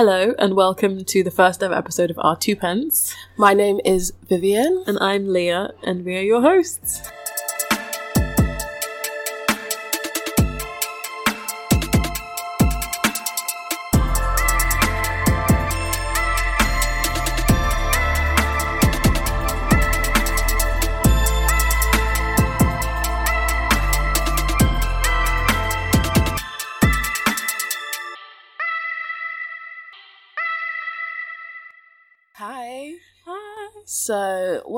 Hello and welcome to the first ever episode of Our Two Pence. My name is Vivian. And I'm Leah, and we are your hosts.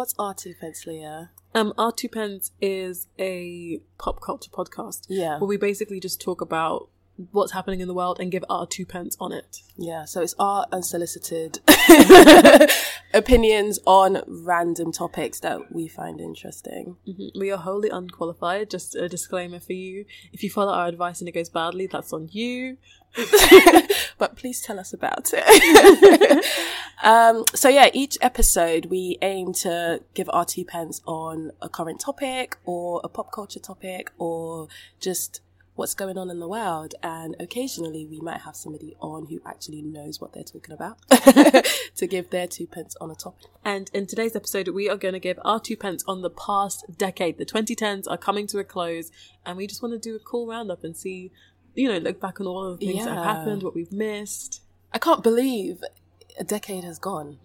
What's our two pence, Leah? Um, Our Two Pence is a pop culture podcast Yeah. where we basically just talk about what's happening in the world and give our two pence on it. Yeah, so it's our unsolicited opinions on random topics that we find interesting. Mhm. We are wholly unqualified, just a disclaimer for you. If you follow our advice and it goes badly, that's on you. but please tell us about it. um, so yeah, each episode we aim to give our two pence on a current topic or a pop culture topic or just what's going on in the world. And occasionally we might have somebody on who actually knows what they're talking about to give their two pence on a topic. And in today's episode, we are going to give our two pence on the past decade. The 2010s are coming to a close, and we just want to do a cool roundup and see, you know, look back on all of the things that have happened, what we've missed. I can't believe a decade has gone.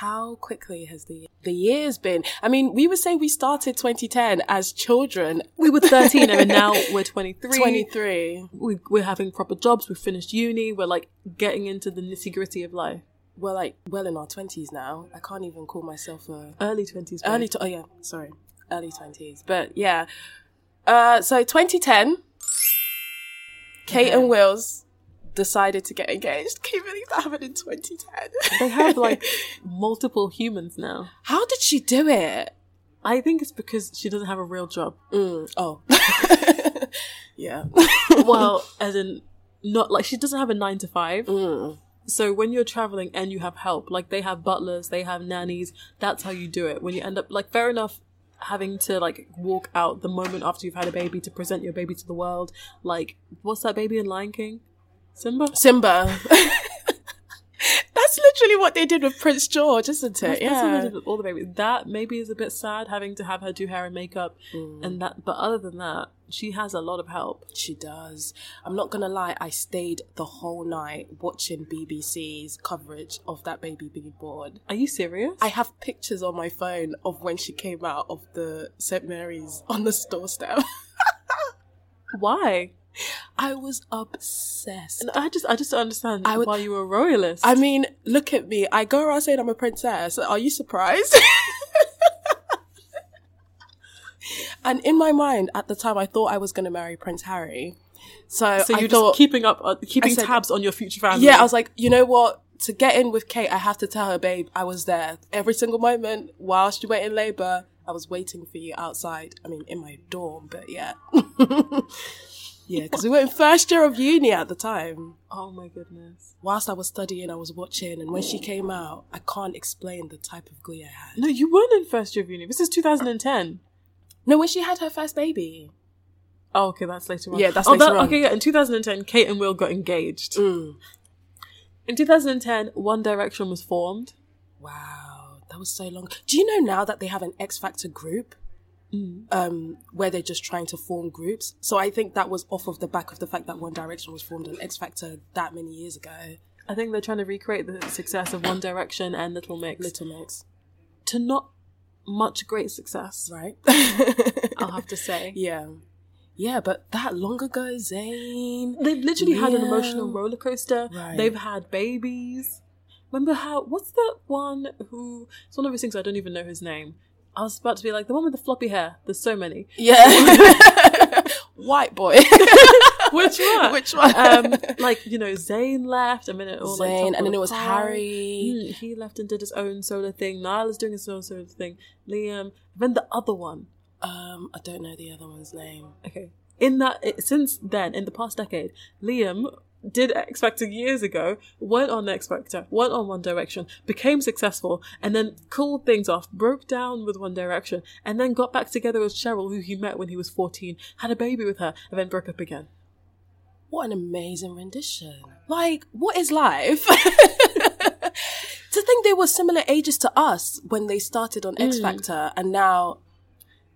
How quickly has the the years been? I mean, we were saying we started 2010 as children. We were 13 and now we're 23. 23. We, we're having proper jobs. We've finished uni. We're like getting into the nitty gritty of life. We're like well in our 20s now. I can't even call myself a Early 20s. early. Tw- oh yeah, sorry, early 20s. But yeah. Uh, so 2010, Kate and Wills decided to get engaged. Can you believe that happened in 2010? They have like multiple humans now. How did she do it? I think it's because she doesn't have a real job. Mm, oh. yeah. well, as in, not like she doesn't have a nine to five. Mm. So when you're traveling and you have help, like they have butlers, they have nannies, that's how you do it. When you end up like fair enough having to like walk out the moment after you've had a baby to present your baby to the world. Like what's that baby in Lion King? Simba? Simba. That's literally what they did with Prince George, isn't it? That's, that's what they yeah. did with all the babies. That maybe is a bit sad having to have her do hair and makeup Mm. and that but other than that, she has a lot of help. She does. I'm not gonna lie, I stayed the whole night watching BBC's coverage of that baby being born. Are you serious? I have pictures on my phone of when she came out of the St. Mary's on the doorstep. Why? I was obsessed. And I just I just don't understand I would- why you were a royalist. I mean, look at me. I go around saying I'm a princess. Are you surprised? and in my mind, at the time, I thought I was going to marry Prince Harry. So, so you're thought, just keeping up, uh, keeping said- tabs on your future family. yeah, I was like, you know what? To get in with Kate, I have to tell her, babe, I was there every single moment while she went in labor. I was waiting for you outside. I mean, in my dorm, but yeah. yeah, because we were in first year of uni at the time. oh my goodness. Whilst I was studying, I was watching, and when she came out, I can't explain the type of glee I had. No, you weren't in first year of uni. This is 2010. No, when she had her first baby. Oh, okay, that's later on. Yeah, that's oh, later that, on. Okay, yeah, in 2010, Kate and Will got engaged. Mm. In 2010, One Direction was formed. Wow, that was so long. Do you know now that they have an X Factor group? Um, where they're just trying to form groups. So I think that was off of the back of the fact that One Direction was formed on X Factor that many years ago. I think they're trying to recreate the success of One Direction and Little Mix Little Mix, to not much great success. right? I'll have to say. yeah, yeah, but that long ago, Zayn. They've literally had an emotional roller coaster. Right. They've had babies. Remember how? What's that one who? It's one of those things I don't even know his name. I was about to be like the one with the floppy hair. There's so many. Yeah, white boy. Which one? Which one? Um, like you know, Zayn left, and then it all like Zayn, tumbled and then it was. Harry. Mm, he left and did his own solo thing. Niall is doing his own solo thing. Liam. Then the other one. Um, I don't know the other one's name. Okay. In that, it, since then, in the past decade, Liam did X Factor years ago, went on X Factor, went on One Direction, became successful, and then cooled things off, broke down with One Direction, and then got back together with Cheryl, who he met when he was 14, had a baby with her, and then broke up again. What an amazing rendition. Like, what is life? to think they were similar ages to us when they started on mm. X Factor and now,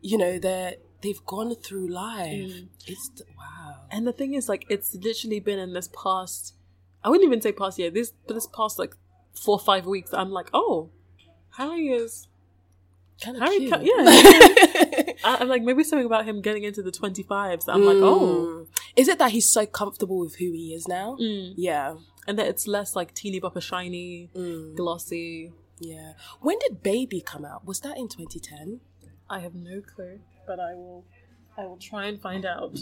you know, they're they've gone through life. Mm. It's wow. And the thing is, like, it's literally been in this past, I wouldn't even say past year, this, but this past, like, four or five weeks, I'm like, oh, Harry is, Kind of Harry, cute. ca- yeah. I- I'm like, maybe something about him getting into the 25s. I'm like, oh. Mm. Is it that he's so comfortable with who he is now? Mm. Yeah. And that it's less like teeny bopper shiny, Mm. glossy. Yeah. When did Baby come out? Was that in 2010? I have no clue, but I will, I will try and find out.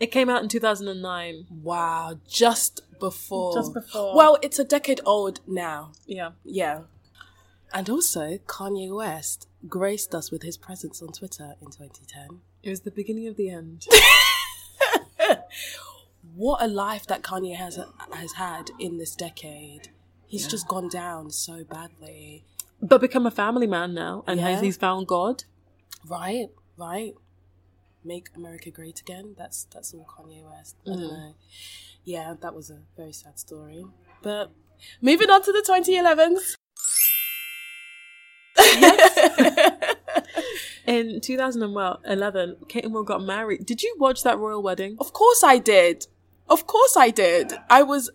It came out in 2009. Wow, just before. Just before. Well, it's a decade old now. Yeah. Yeah. And also, Kanye West graced us with his presence on Twitter in 2010. It was the beginning of the end. What a life that Kanye has has had in this decade. He's just gone down so badly. but become a family man now, and Yeah. has he's found God. Right, right. Make America great again. That's that's all Kanye West. I don't mm. know. Yeah, that was a very sad story. But moving on to the 2011s. In 2011, Kate and Will got married. Did you watch that royal wedding? Of course I did. Of course I did. I was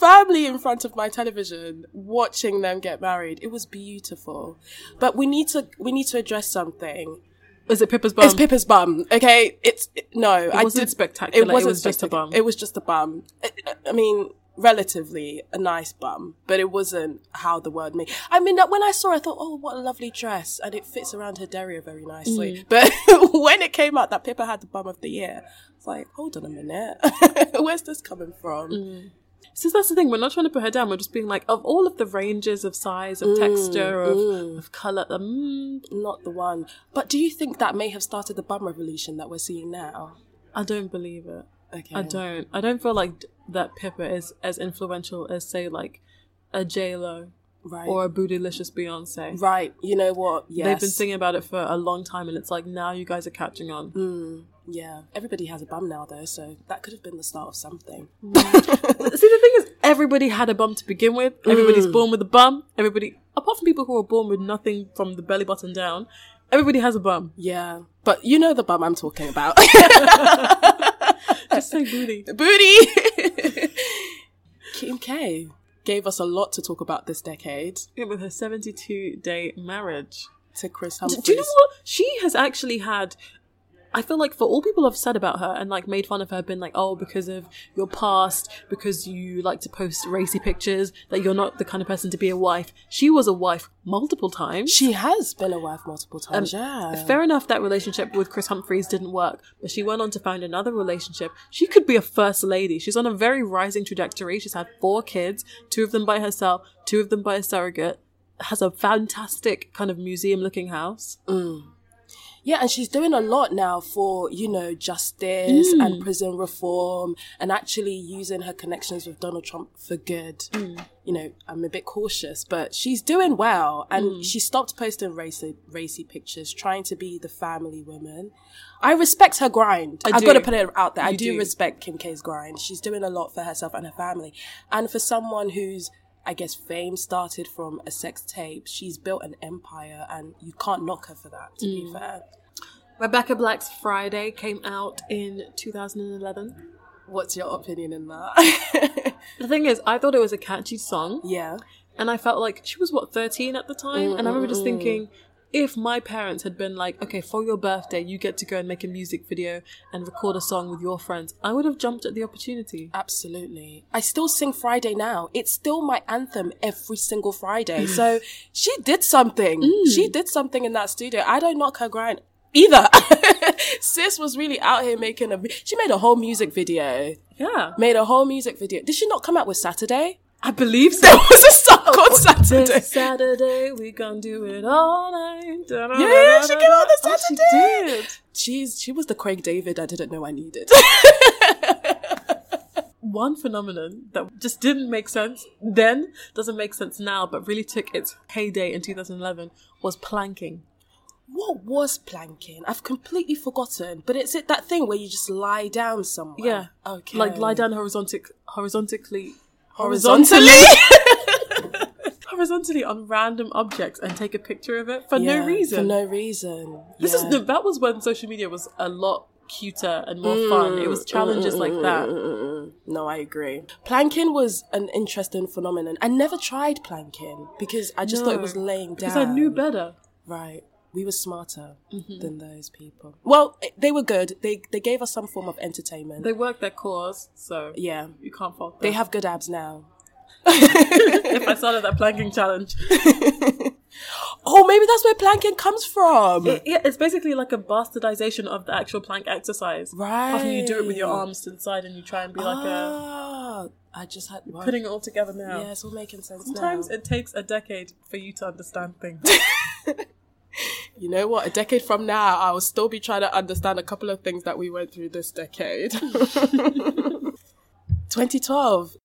firmly in front of my television watching them get married. It was beautiful. But we need to we need to address something. Was it Pippa's bum? it's Pippa's bum. Okay, it's it- no. I wasn't did, spectacular, It it wasn't was just a bum. It was just a bum. I, I mean, relatively a nice bum, but it wasn't how the word made. I mean, when I saw, it, I thought, oh, what a lovely dress, and it fits around her derriere very nicely. Mm. But when it came out that Pippa had the bum of the year, it's like, hold on a minute, where's this coming from? Mm. So that's the thing. We're not trying to put her down. We're just being like, of all of the ranges of size, of texture, of, of color, um, Not the one. But do you think that may have started the bum revolution that we're seeing now? I don't believe it. Okay. I don't. I don't feel like that Pippa is as influential as say like a J Lo Right. or a Bootylicious Beyonce. right. You know what? Yes. They've been singing about it for a long time, and it's like now you guys are catching on. Mm, yeah. Everybody has a bum now, though, so that could have been the start of something. See, the thing is, everybody had a bum to begin with. Everybody's mm. born with a bum. Everybody, apart from people who are born with nothing from the belly button down, everybody has a bum. Yeah. But you know the bum I'm talking about. Just say booty. Booty! Kim K gave us a lot to talk about this decade Yeah, with her 72 day marriage. to Kris Do, Humphries. do you know what? She has actually had. I feel like for all people have said about her and like made fun of her, been like, oh, because of your past, because you like to post racy pictures, that you're not the kind of person to be a wife. She was a wife multiple times. She has been a wife multiple um, times, yeah. Fair enough that relationship with Kris Humphries didn't work, but she went on to find another relationship. She could be a first lady. She's on a very rising trajectory. She's had four kids, two of them by herself, two of them by a surrogate, has a fantastic kind of museum looking house. Mm. Yeah, and she's doing a lot now for, you know, justice and mm. prison reform and actually using her connections with Donald Trump for good. Mm. You know, I'm a bit cautious, but she's doing well. And mm. she stopped posting racy, racy pictures, trying to be the family woman. I respect her grind. I I've do. got to put it out there. I do do. respect Kim K's grind. She's doing a lot for herself and her family. And for someone who's I guess fame started from a sex tape. She's built an empire, and you can't knock her for that. To be fair, Rebecca Black's Friday came out in 2011. what's your opinion in that? The thing is, I thought it was a catchy song, yeah, and I felt like she was what 13 at the time, and I remember just thinking, if my parents had been like, okay, for your birthday, you get to go and make a music video and record a song with your friends, I would have jumped at the opportunity. absolutely. I still sing Friday now. It's still my anthem every single Friday. so she did something. Mm. She did something in that studio. I don't knock her grind either. Sis was really out here making a. She made a whole music video. Yeah, Made a whole music video. Did she not come out with Saturday? I believe so. There was a song called Saturday. This Saturday, we gonna do it all night. Yeah, she came out this Oh, she Saturday. did. She's she was the Craig David I didn't know I needed. one phenomenon that just didn't make sense then, doesn't make sense now, but really took its heyday in 2011 was planking. What was planking? I've completely forgotten. But it's it that thing where you just lie down somewhere. Yeah. Okay. Like lie down horizontic, horizontally, horizontally. horizontally on random objects and take a picture of it for no reason. For no reason. This Yeah. is the, that was when social media was a lot cuter and more mm, fun. It was mm, challenges mm, like that. Mm-mm-mm. No, I agree. Planking was an interesting phenomenon. I never tried planking because I just thought it was laying down. Because I knew better. Right. We were smarter Mm-hmm. than those people. Well, they were good. They they gave us some form of entertainment. They worked their cause, so yeah. you can't fault them. They have good abs now. if I started that planking challenge. Oh, maybe that's where planking comes from. Yeah, it's basically like a bastardization of the actual plank exercise. Right. After you do it with your arms to the side and you try and be like a ah, I just had putting it all together now. Yeah, it's all making sense now. Sometimes now. it takes a decade for you to understand things. You know what? A decade from now, I will still be trying to understand a couple of things that we went through this decade. 2012,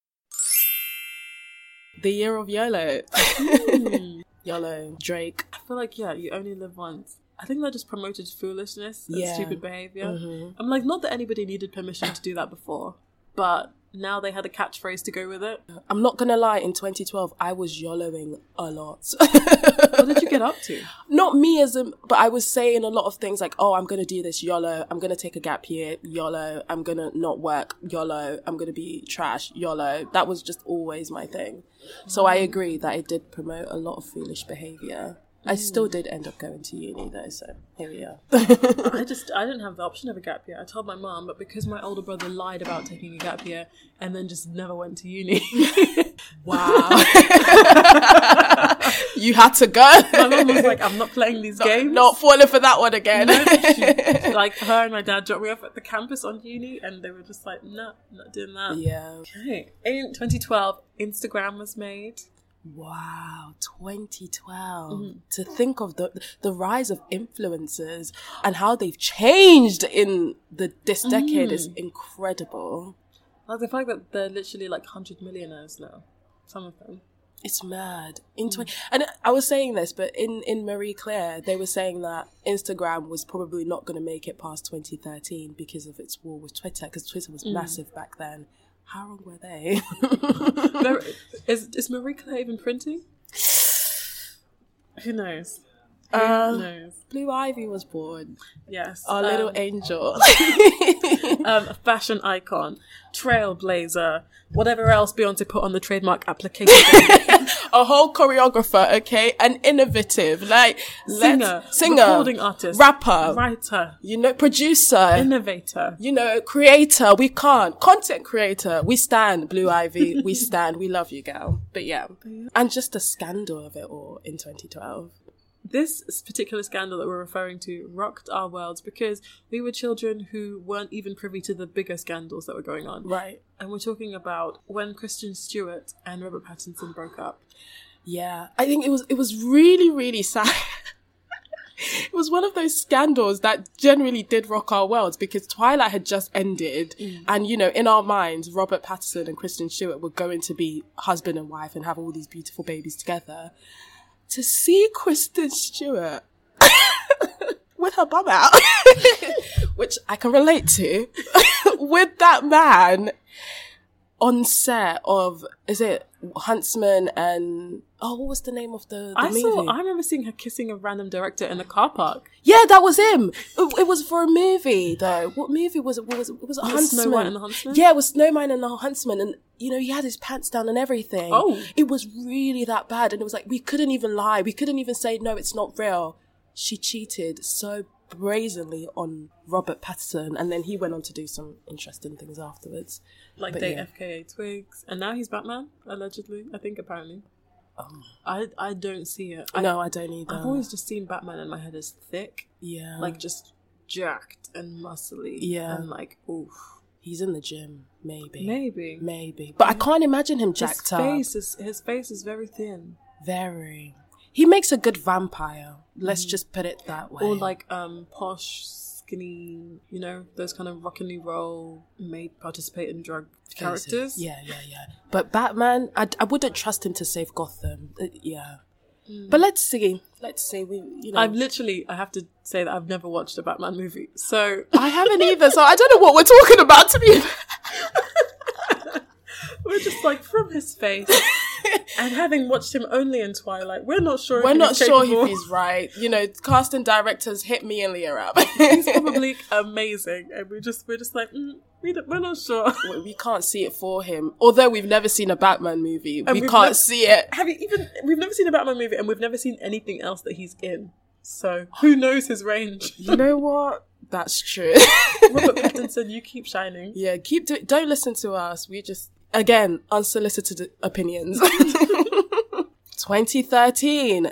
the year of YOLO. YOLO, Drake. I feel like yeah, you only live once. I think that just promoted foolishness and Yeah. stupid behavior. Mhm. I'm like, not that anybody needed permission to do that before, but now they had a catchphrase to go with it. I'm not gonna lie, in 2012, I was YOLOing a lot. What did you get up to? not me as a, but I was saying a lot of things like, oh, I'm gonna do this YOLO. I'm gonna take a gap year, YOLO. I'm gonna not work, YOLO. I'm gonna be trash, YOLO. That was just always my thing. So I agree that it did promote a lot of foolish behavior. I mm. still did end up going to uni though, so here we are. I just I didn't have the option of a gap year. I told my mum, but because my older brother lied about taking a gap year and then just never went to uni, wow. you had to go. my mum was like, "I'm not playing these games." Not falling for that one again. She- like her and my dad dropped me off at the campus on uni, and they were just like, "No, not doing that." yeah. Okay. In 2012, Instagram was made. Wow, 2012. Mm-hmm. To think of the the rise of influencers and how they've changed in the this decade is Mm. incredible. Like the fact that they're literally like hundred millionaires now. Some of them. It's mad. In 20, and I was saying this, but in in Marie Claire, they were saying that Instagram was probably not going to make it past 2013 because of its war with Twitter, because Twitter was Mm. massive back then. How wrong were they? Is is Marie Claire even printing? Who knows? Who Uh, knows? Blue Ivy was born, Yes. our little Um, angel. um, fashion icon, trailblazer, whatever else Beyonce put on the trademark application. a whole choreographer, okay, and innovative, like singer, singer, recording artist, rapper, writer, you know, producer, innovator. you know, creator. We can't content creator. We stand Blue Ivy. we stand. We love you, girl. But yeah, and just the scandal of it all in 2012. This particular scandal that we're referring to rocked our worlds because we were children who weren't even privy to the bigger scandals that were going on. Right. And we're talking about when Kristen Stewart and Robert Pattinson broke up. Yeah, I think it was it was really really sad. it was one of those scandals that generally did rock our worlds because Twilight had just ended, mm. and you know, in our minds, Robert Pattinson and Kristen Stewart were going to be husband and wife and have all these beautiful babies together. To see Kristen Stewart with her bum out, which I can relate to, with that man on set of is it Huntsman and oh what was the name of the, the I movie? saw. I remember seeing her kissing a random director in the car park. yeah, that was him. It, it was for a movie though. What movie was it? What was it? It was a it Huntsman. Snow White and the Huntsman? Yeah, it was Snowman and the Huntsman, and you know he had his pants down and everything. Oh. it was really that bad, and it was like we couldn't even lie. We couldn't even say no, it's not real. She cheated so brazenly on Robert Pattinson, and then he went on to do some interesting things afterwards. like But date yeah. FKA Twigs, and now he's Batman allegedly. I think apparently. Oh. I I don't see it. I, no, I don't either. I've always just seen Batman in my head as thick, yeah, like just jacked and muscly. Yeah. and like oof, he's in the gym, maybe, maybe. maybe. But I can't imagine him His jacked up. is his face is very thin, Very. He makes a good vampire. Let's just put it that way. Mm. or like um posh, skinny. You know those kind of rock and roll made participate in drug characters. Yeah, yeah, yeah. But Batman, I, I wouldn't trust him to save Gotham. Uh, yeah. But let's see. Let's see. We, you know, I've literally, I have to say that I've never watched a Batman movie. So I haven't either, so I don't know what we're talking about. To be we're just like from his face. And having watched him only in Twilight, we're not sure. we're if not he's sure capable. if he's right. You know, casting directors hit me and Leah up. He's probably amazing, and we just we're just like mm, we don't, we're not sure. we we can't see it for him. Although we've never seen a Batman movie, we we've can't nev- see it. Have you even? We've never seen a Batman movie, and we've never seen anything else that he's in. So who knows his range? You know what? That's true. Robert Pattinson, you keep shining. yeah, keep do- don't listen to us. We just again unsolicited opinions. 2013,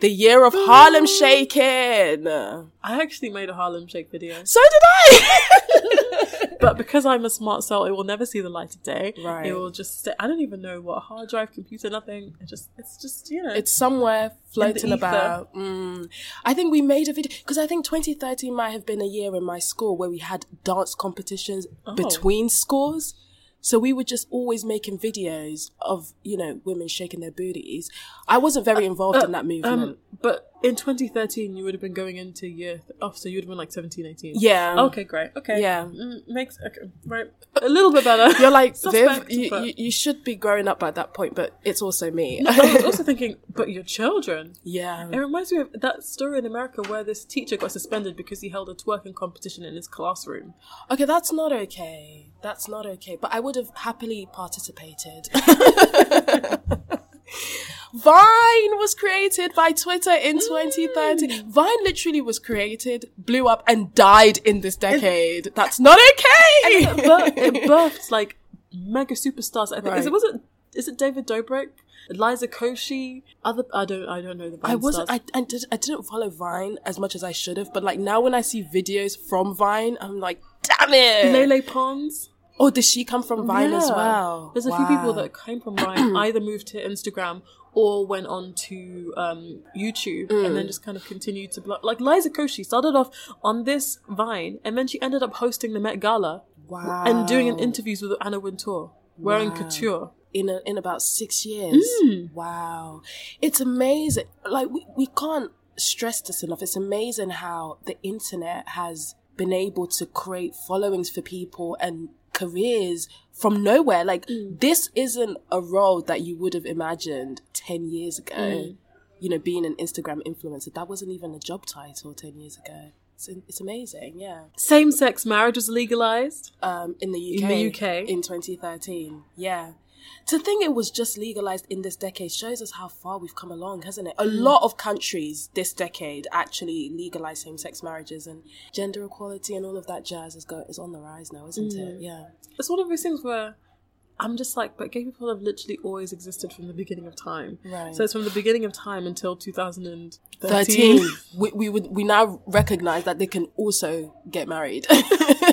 the year of Harlem Shaking. I actually made a Harlem Shake video, So did I. but because I'm a smart cell, it will never see the light of day. Right. It will just. Stay, I don't even know what hard drive, computer, nothing. It just. It's just you know. it's somewhere floating about. Mm. I think we made a video because I think 2013 might have been a year in my school where we had dance competitions Oh. between schools. So we were just always making videos of you know women shaking their booties. I wasn't very involved in that movement. Um, but in 2013, you would have been going into year. Oh, so you would have been like 17, 18. yeah. Okay, great. Okay. Yeah. Mm, makes okay, right a little bit better. You're like Viv. Suspect, You, but- you, you should be growing up at that point, but it's also me. I was also thinking, but your children. yeah. It reminds me of that story in America where this teacher got suspended because he held a twerking competition in his classroom. Okay, that's not okay. That's not okay. But I would have happily participated. Vine was created by Twitter in 2013. Vine literally was created, blew up, and died in this decade. That's not okay. It, bir- it birthed like mega superstars. I think is it Right. was it is it David Dobrik, Eliza Koshy, other I don't I don't know the. I Vine wasn't. stars. I, I, did, I didn't follow Vine as much as I should have, but like now when I see videos from Vine, I'm like, damn it! Lele Pons. Oh, did she come from Vine as well? There's a few people that came from Vine, either moved to Instagram or went on to um, YouTube and Mm. then just kind of continued to blog. Like Liza Koshy started off on this Vine and then she ended up hosting the Met Gala Wow. and doing an interviews with Anna Wintour wearing Wow. couture. in a, in about six years. Mm. Wow, it's amazing. Like we, we can't stress this enough. It's amazing how the internet has been able to create followings for people and careers from nowhere. Like Mm. this isn't a role that you would have imagined ten years ago. Mm. You know, being an Instagram influencer that wasn't even a job title ten years ago. It's, it's amazing, yeah. Same sex marriage was legalized. Um, in the UK, In the UK. in 2013, yeah. To think it was just legalized in this decade shows us how far we've come along, hasn't it? A Mm. lot of countries this decade actually legalize same-sex marriages and gender equality and all of that jazz is go is on the rise now, isn't it? Mm. Yeah. It's one of those things where I'm just like, but gay people have literally always existed from the beginning of time. Right. So it's from the beginning of time until 2013. 13 we, we would we now recognize that they can also get married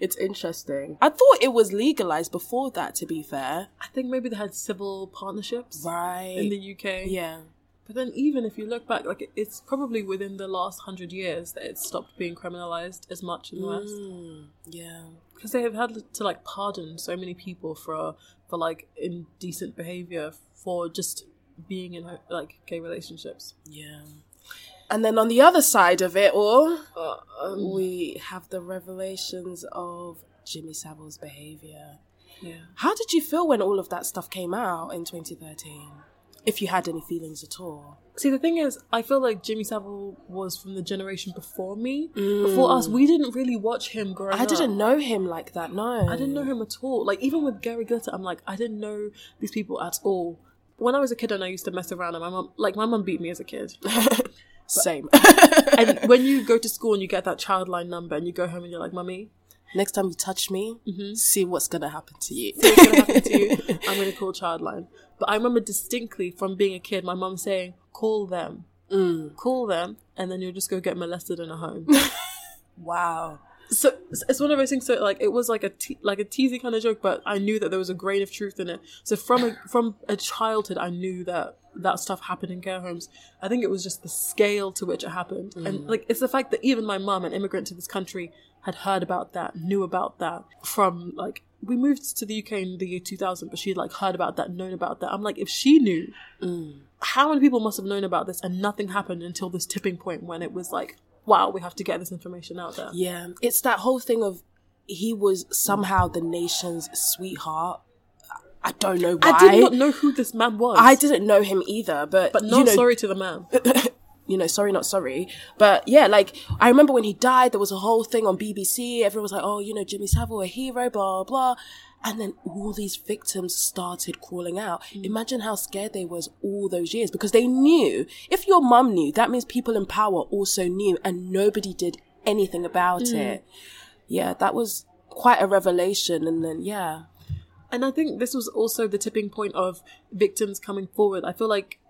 it's interesting i thought it was legalized before that to be fair I think maybe they had civil partnerships right in the UK. yeah But then even if you look back, like it's probably within the last hundred years that it's stopped being criminalized as much in the West. Mm, yeah Because they have had to like pardon so many people for for like indecent behavior for just being in like gay relationships. Yeah. And then on the other side of it all, Uh, we have the revelations of Jimmy Savile's behavior. yeah. How did you feel when all of that stuff came out in 2013? If you had any feelings at all. See, the thing is, I feel like Jimmy Savile was from the generation before me, before us. We didn't really watch him growing Mm. I up. didn't know him like that, no. I didn't know him at all. Like even with Gary Glitter, I'm like, I didn't know these people at all. When I was a kid and I used to mess around, and my mom, like my mom, beat me as a kid. Same. and when you go to school and you get that child line number, and you go home and you're like, "Mummy, Next time you touch me, see what's gonna happen to you. what's gonna happen to you? I'm gonna call Childline." But I remember distinctly from being a kid, my mom saying, "Call them, Mm. call them," and then you'll just go get molested in a home. Wow. so it's one of those things. So like it was like a te- like a teasing kind of joke, but I knew that there was a grain of truth in it. So from a from a childhood, I knew that that stuff happened in care homes. I think it was just the scale to which it happened, and mm. like it's the fact that even my mum, an immigrant to this country, had heard about that, knew about that from like we moved to the UK in the year 2000, but she'd like heard about that, known about that. I'm like, if she knew, mm. how many people must have known about this and nothing happened until this tipping point when it was like, wow, we have to get this information out there. Yeah, it's that whole thing of he was somehow the nation's sweetheart. I don't know why. I did not know who this man was. I didn't know him either, but but not you know, sorry to the man. you know, sorry, not sorry. But yeah, like I remember when he died, there was a whole thing on BBC. Everyone was like, "Oh, you know, Jimmy Savile, a hero," blah blah. And then all these victims started crawling out. Hmm. Imagine how scared they was all those years because they knew. If your mum knew, that means people in power also knew, and nobody did anything about hmm. it. Yeah, that was quite a revelation. And then yeah, And I think this was also the tipping point of victims coming forward. I feel like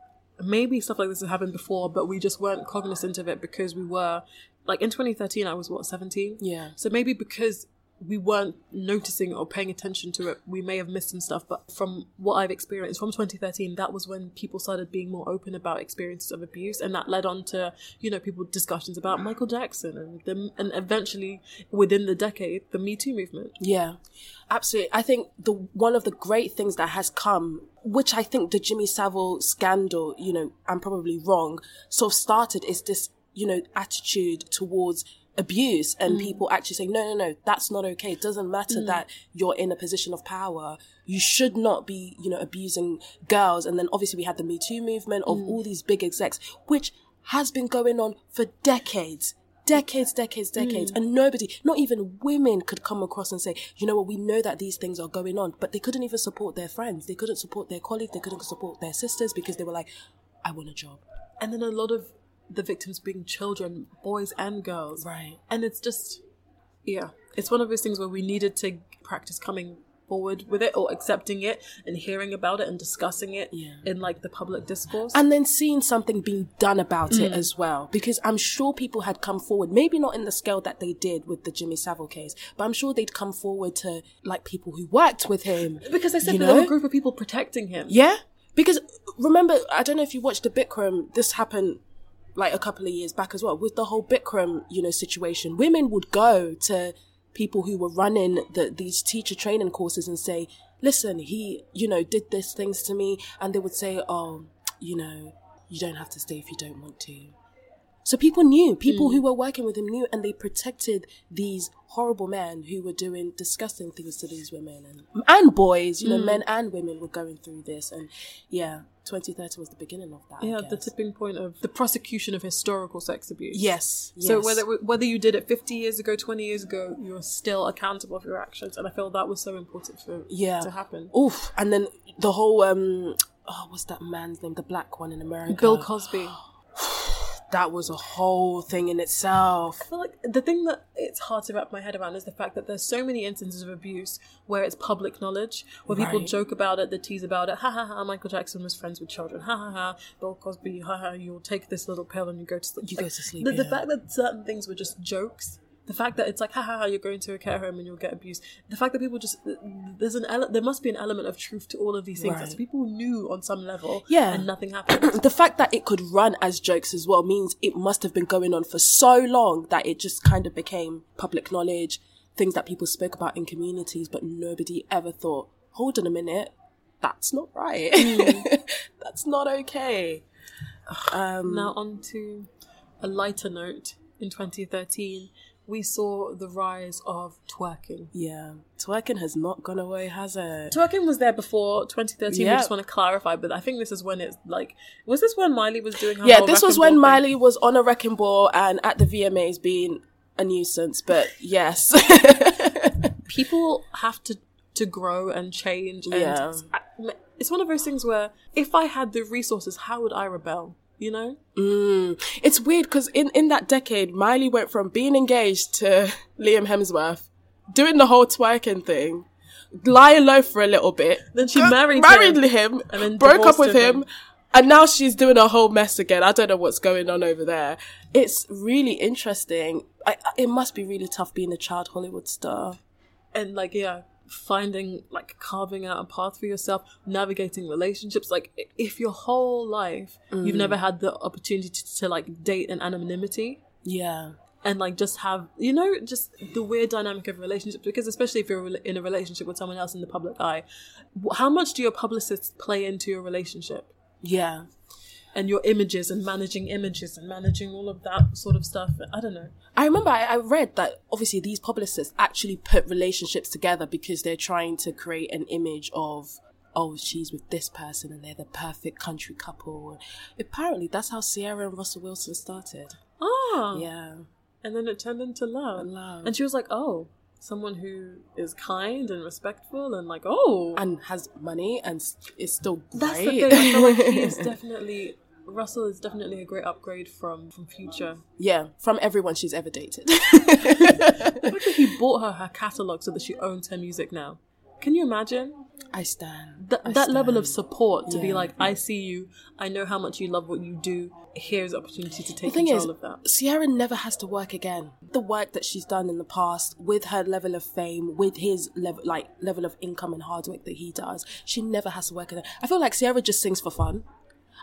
maybe stuff like this has happened before, but we just weren't cognizant of it because we were like in 2013. I was what 17. Yeah. So maybe because we weren't noticing or paying attention to it, we may have missed some stuff. But from what I've experienced from 2013, that was when people started being more open about experiences of abuse, and that led on to you know people discussions about Michael Jackson and the, and eventually within the decade the Me Too movement. Yeah, absolutely. I think the one of the great things that has come, which I think the Jimmy Savile scandal, you know, I'm probably wrong, sort of started is this, you know, attitude towards abuse and mm. people actually saying, no, no, no, that's not okay. It doesn't matter mm. that you're in a position of power. You should not be, you know, abusing girls. And then obviously we had the Me Too movement of mm. all these big execs, which has been going on for decades decades, decades, decades, and nobody, not even women, could come across and say, you know what, we know that these things are going on, but they couldn't even support their friends, they couldn't support their colleagues, they couldn't support their sisters because they were like, I want a job. and then a lot of the victims being children, boys and girls. Right. And it's just, yeah, it's one of those things where we needed to practice coming forward with it or accepting it and hearing about it and discussing it Yeah. in like the public discourse. And then seeing something being done about it mm. as well, because I'm sure people had come forward, maybe not in the scale that they did with the Jimmy Savile case, but I'm sure they'd come forward to like people who worked with him. because I said you there were a group of people protecting him. Yeah, because remember, I don't know if you watched the Bikram. This happened like a couple of years back as well with the whole Bikram, you know, situation. Women would go to people who were running the these teacher training courses and say, "Listen, he, you know, did these things to me," and they would say, "Oh, you know, you don't have to stay if you don't want to." So people knew, people who were working with him knew, and they protected these horrible men who were doing disgusting things to these women and and boys. You know, men and women were going through this, and yeah, 2030 was the beginning of that. Yeah, the tipping point of the prosecution of historical sex abuse. yes, So whether whether you did it 50 years ago, 20 years ago, you're still accountable for your actions, and I feel that was so important for yeah to happen. Oof, and then the whole um, oh, what's that man's name? The black one in America. Bill Cosby. That was a whole thing in itself. I feel like the thing that it's hard to wrap my head around is the fact that there's so many instances of abuse where it's public knowledge, where people Right. joke about it, they tease about it. Ha ha ha! Michael Jackson was friends with children. Ha ha ha! Bill Cosby. Ha ha! You'll take this little pill and you go to sleep. You go to sleep, The, the fact that certain things were just jokes. The fact that it's like ha ha ha! You're going to a care home and you'll get abused. The fact that people just there's an ele- there must be an element of truth to all of these things. Right. That people knew on some level. Yeah. And nothing happened. the fact that it could run as jokes as well means it must have been going on for so long that it just kind of became public knowledge, things that people spoke about in communities, but nobody ever thought, hold on a minute, that's not right. that's not okay. Um, Now, on to a lighter note. In 2013, we saw the rise of twerking. yeah, twerking has not gone away, has it? Twerking was there before 2013. We just want to clarify, but I think this is when it's like, was this when Miley was doing her Yeah, this was when thing? Miley was on a wrecking ball and at the VMAs being a nuisance, but yes. people have to to grow and change and Yeah. It's one of those things where if i had the resources how would i rebel you know Mm. It's weird because in, in that decade, Miley went from being engaged to Liam Hemsworth, doing the whole twerking thing, lying low for a little bit. Then she married married him, him, and then broke up with him. him, and now she's doing a whole mess again. I don't know what's going on over there. It's really interesting. I, it must be really tough being a child Hollywood star. and like yeah finding like carving out a path for yourself navigating relationships like if your whole life you've Mm. never had the opportunity to, to like date in anonymity Yeah. and like just have you know just the weird dynamic of relationships because especially if you're in a relationship with someone else in the public eye how much do your publicists play into your relationship Yeah. And your images and managing images and managing all of that sort of stuff i don't know I remember I, I read that obviously these publicists actually put relationships together because they're trying to create an image of, oh, she's with this person and they're the perfect country couple. Apparently, that's how Ciara and Russell Wilson started. ah Yeah. and then it turned into love. Love. and she was like oh someone who is kind and respectful and like oh And has money and is still great. that's the thing i feel like he is definitely russell is definitely a great upgrade from from future yeah, from everyone she's ever dated. The fact that he bought her her catalog so that she owns her music now. Can you imagine I stand. Th- I that level of support to be like, I see you, I know how much you love what you do. Here's opportunity to take The thing control is, of that. Ciara never has to work again. The work that she's done in the past, with her level of fame, with his level, like level of income and hard work that he does, she never has to work again. I feel like Ciara just sings for fun.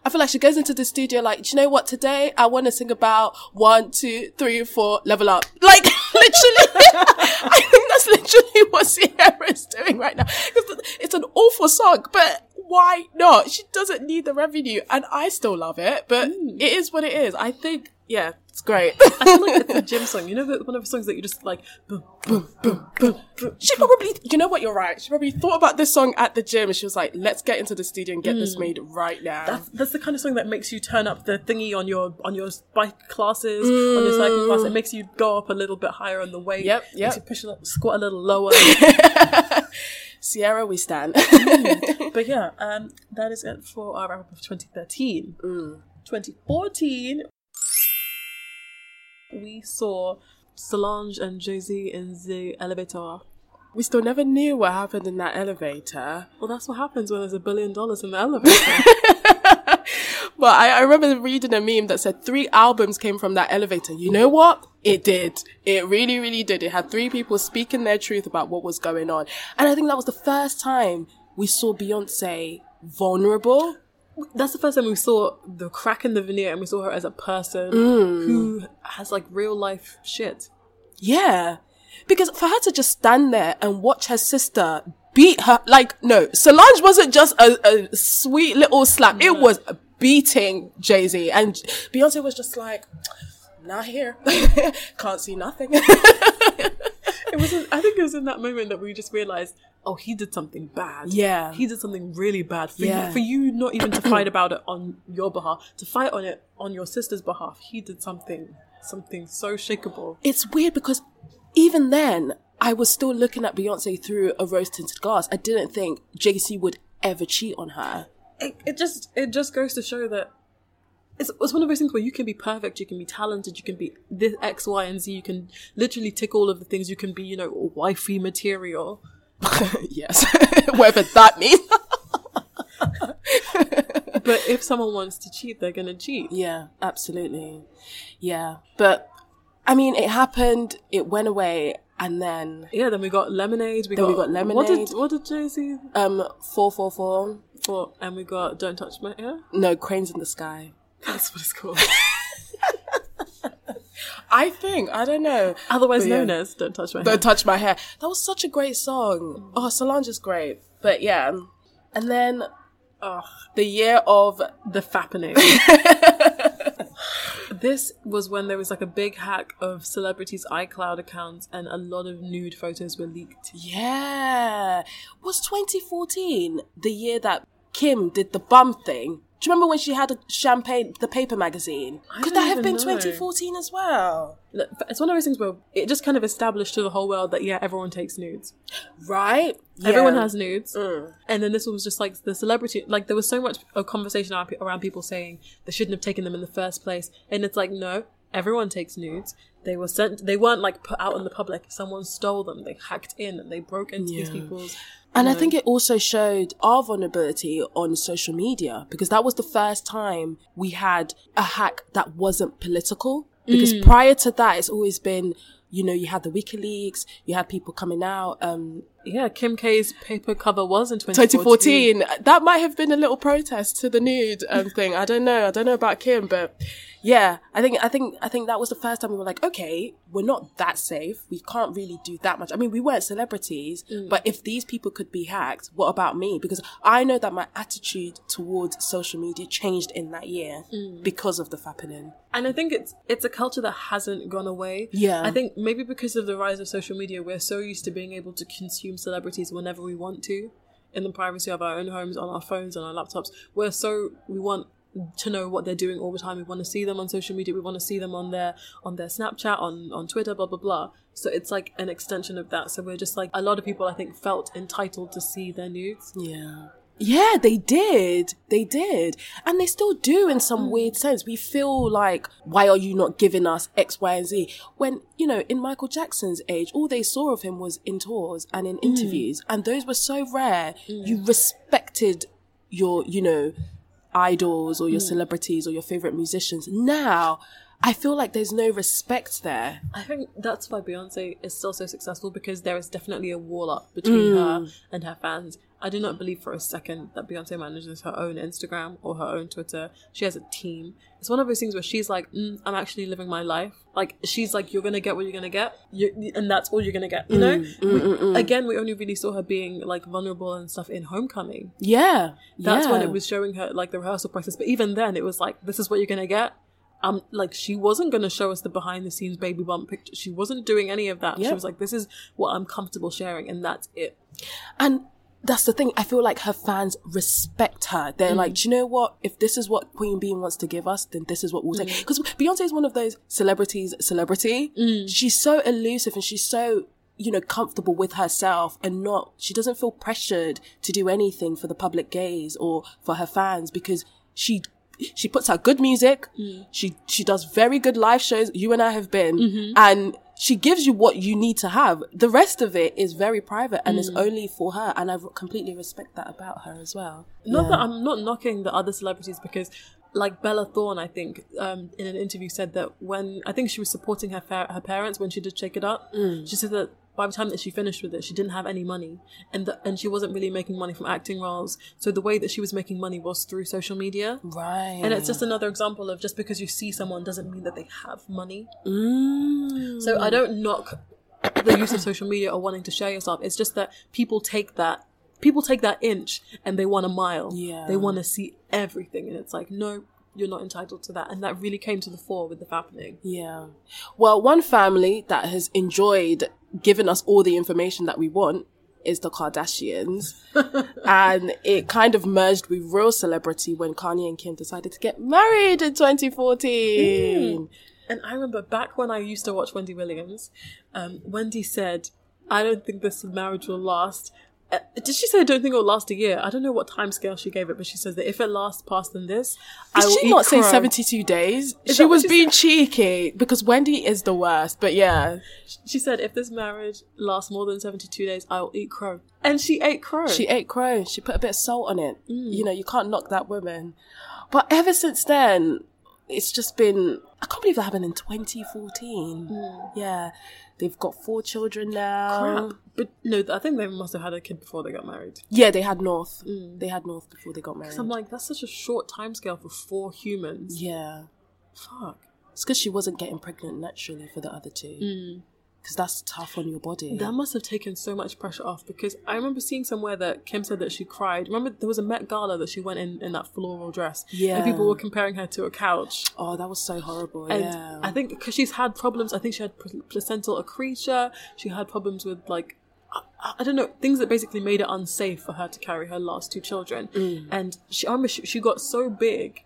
I feel like she goes into the studio like, do you know what? Today I want to sing about one, two, three, four, level up. Like literally, I think that's literally what Ciara is doing right now. It's, it's an awful song, but why not? She doesn't need the revenue, and I still love it. But mm. it is what it is. I think, yeah, it's great. I feel like it's a gym song. You know, one of the songs that you just like, boom, boom, boom, boom, boom. She probably, you know what, you're right. She probably thought about this song at the gym and she was like, let's get into the studio and get this mm. made right now. That's, that's the kind of song that makes you turn up the thingy on your on your bike classes, on your cycling class. It mm. makes you go up a little bit higher on the weight. Yep, Makes you push a little, squat a little lower. Ciara, we stand. Mm. But yeah, um, that is it for our wrap up of 2013. 2014, we saw Solange and Jay-Z in the elevator. we still never knew what happened in that elevator. Well, that's what happens when there's a billion dollars in the elevator. But I, I remember reading a meme that said three albums came from that elevator. You know what? It did. It really, really did. It had three people speaking their truth about what was going on. And I think that was the first time we saw Beyonce vulnerable. That's the first time we saw the crack in the veneer and we saw her as a person mm. who has like real life shit. Yeah. Because for her to just stand there and watch her sister beat her, like, no, Solange wasn't just a, a sweet little slap. It was beating Jay-Z. And Beyonce was just like, not here. Can't see nothing. It was, in- I think it was in that moment that we just realized, oh, he did something bad. Yeah. He did something really bad. For, Yeah. you, for you not even to fight about it on your behalf, to fight on it on your sister's behalf, he did something, something so shakable. it's weird because even then, I was still looking at Beyonce through a rose tinted glass. I didn't think Jay-Z would ever cheat on her. it, it just it just goes to show that it's, it's one of those things where you can be perfect, you can be talented, you can be this X, Y, and Z. You can literally tick all of the things. You can be, you know, wifey material. yes. Whatever that means. But if someone wants to cheat, they're gonna cheat. Yeah, absolutely. Yeah. But I mean, it happened, it went away, and then Yeah. Then we got lemonade. We Then got we got What did Lemonade. what did Jay Z um 444, for? And we got don't touch my hair. no, Cranes in the Sky. That's what it's called. I think, I don't know. Otherwise But yeah. known as don't touch my hair. Don't touch my hair. That was such a great song. Oh, Solange is great. But yeah. And then Ugh. the year of the fappening. this was when there was like a big hack of celebrities' iCloud accounts and a lot of nude photos were leaked. Yeah. Was 2014 the year that Kim did the bum thing? Do you remember when she had a champagne, the paper magazine? I Could that have been know. 2014 as well? It's one of those things where it just kind of established to the whole world that yeah, everyone takes nudes. Right? Everyone Yeah. has nudes. Mm. And then this one was just like the celebrity, like there was so much of conversation around people saying they shouldn't have taken them in the first place. And it's like, no, everyone takes nudes. They were sent, they weren't like put out in the public. Someone stole them. They hacked in and they broke into these people's. And I think it also showed our vulnerability on social media because that was the first time we had a hack that wasn't political. Because Mm. prior to that, it's always been, you know, you had the WikiLeaks, you had people coming out. Um, Yeah, Kim K's paper cover was in 2014. 2014, that might have been a little protest to the nude um, thing. I don't know. I don't know about Kim, but yeah, I think I think I think that was the first time we were like, okay, we're not that safe. We can't really do that much. I mean, we weren't celebrities, Mm. but if these people could be hacked, what about me? Because I know that my attitude towards social media changed in that year Mm. because of the fappening. And I think it's it's a culture that hasn't gone away. Yeah. I think maybe because of the rise of social media, we're so used to being able to consume celebrities whenever we want to, in the privacy of our own homes, on our phones, on our laptops. We're so we want to know what they're doing all the time. We want to see them on social media. We want to see them on their on their Snapchat, on on Twitter, blah blah blah. So it's like an extension of that. So we're just like a lot of people I think felt entitled to see their nudes. Yeah. Yeah, they did. They did. And they still do in some mm. weird sense. We feel like, why are you not giving us X, Y, and Z? When, you know, in Michael Jackson's age, all they saw of him was in tours and in mm. interviews. And those were so rare. Mm. You respected your, you know, idols or your hmm. celebrities or your favorite musicians. Now, I feel like there's no respect there. I think that's why Beyonce is still so successful because there is definitely a wall up between her hmm. and her fans. I do not believe for a second that Beyonce manages her own Instagram or her own Twitter. She has a team. It's one of those things where she's like, mm, "I'm actually living my life." Like she's like, "You're gonna get what you're gonna get, you, and that's all you're gonna get." You know. We- again, we only really saw her being like vulnerable and stuff in Homecoming. Yeah. That's when it was showing her like the rehearsal process. But even then, it was like, "This is what you're gonna get." Um, like she wasn't gonna show us the behind the scenes baby bump picture. She wasn't doing any of that. She was like, "This is what I'm comfortable sharing," and that's it. And that's the thing. I feel like her fans respect her. They're like, mm. do you know what? If this is what Queen Bee wants to give us, then this is what we'll take. Mm. Because Beyonce is one of those celebrities, celebrity. Mm. She's so elusive and she's so, you know, comfortable with herself and not, she doesn't feel pressured to do anything for the public gaze or for her fans because she she puts out good music. She she does very good live shows. You and I have been, mm-hmm. and she gives you what you need to have. The rest of it is very private and is only for her. And I completely respect that about her as well. Not that I'm not knocking the other celebrities because, like Bella Thorne, I think um, in an interview said that when I think she was supporting her fa- her parents when she did Shake It Up, she said that by the time that she finished with it, she didn't have any money, and that and she wasn't really making money from acting roles. So the way that she was making money was through social media. Right. And it's just another example of just because you see someone doesn't mean that they have money. Mm. So I don't knock the use of social media or wanting to share yourself. It's just that people take that people take that inch and they want a mile. Yeah. They want to see everything and it's like, no, you're not entitled to that. And that really came to the fore with the fappening. Yeah. Well, one family that has enjoyed giving us all the information that we want is the Kardashians. and it kind of merged with real celebrity when Kanye and Kim decided to get married in 2014. And I remember back when I used to watch Wendy Williams, um, Wendy said, I don't think this marriage will last. Uh, did she say I don't think it will last a year? I don't know what time scale she gave it, but she says that if it lasts past than this, I Did will she not say 72 days? Is she was she being cheeky because Wendy is the worst. But yeah, She said if this marriage lasts more than 72 days, I will eat crow. And she ate crow. She ate crow. She put a bit of salt on it. You know, you can't knock that woman. But ever since then, it's just been. I can't believe that happened in 2014. Hmm. Yeah. They've got four children now. Crap. But no, I think they must have had a kid before they got married. Yeah, they had North. Hmm. They had North before they got married. I'm like, that's such a short time scale for four humans. yeah. Fuck. It's because she wasn't getting pregnant naturally for the other two. Hmm. Because that's tough on your body. That must have taken so much pressure off because I remember seeing somewhere that Kim said that she cried. Remember, there was a Met Gala that she went in in that floral dress. Yeah. And people were comparing her to a couch. oh, that was so horrible. And yeah. I think because she's had problems, I think she had placental accreta. She had problems with like, I, I don't know, things that basically made it unsafe for her to carry her last two children. Mm. And she, I remember she, she got so big.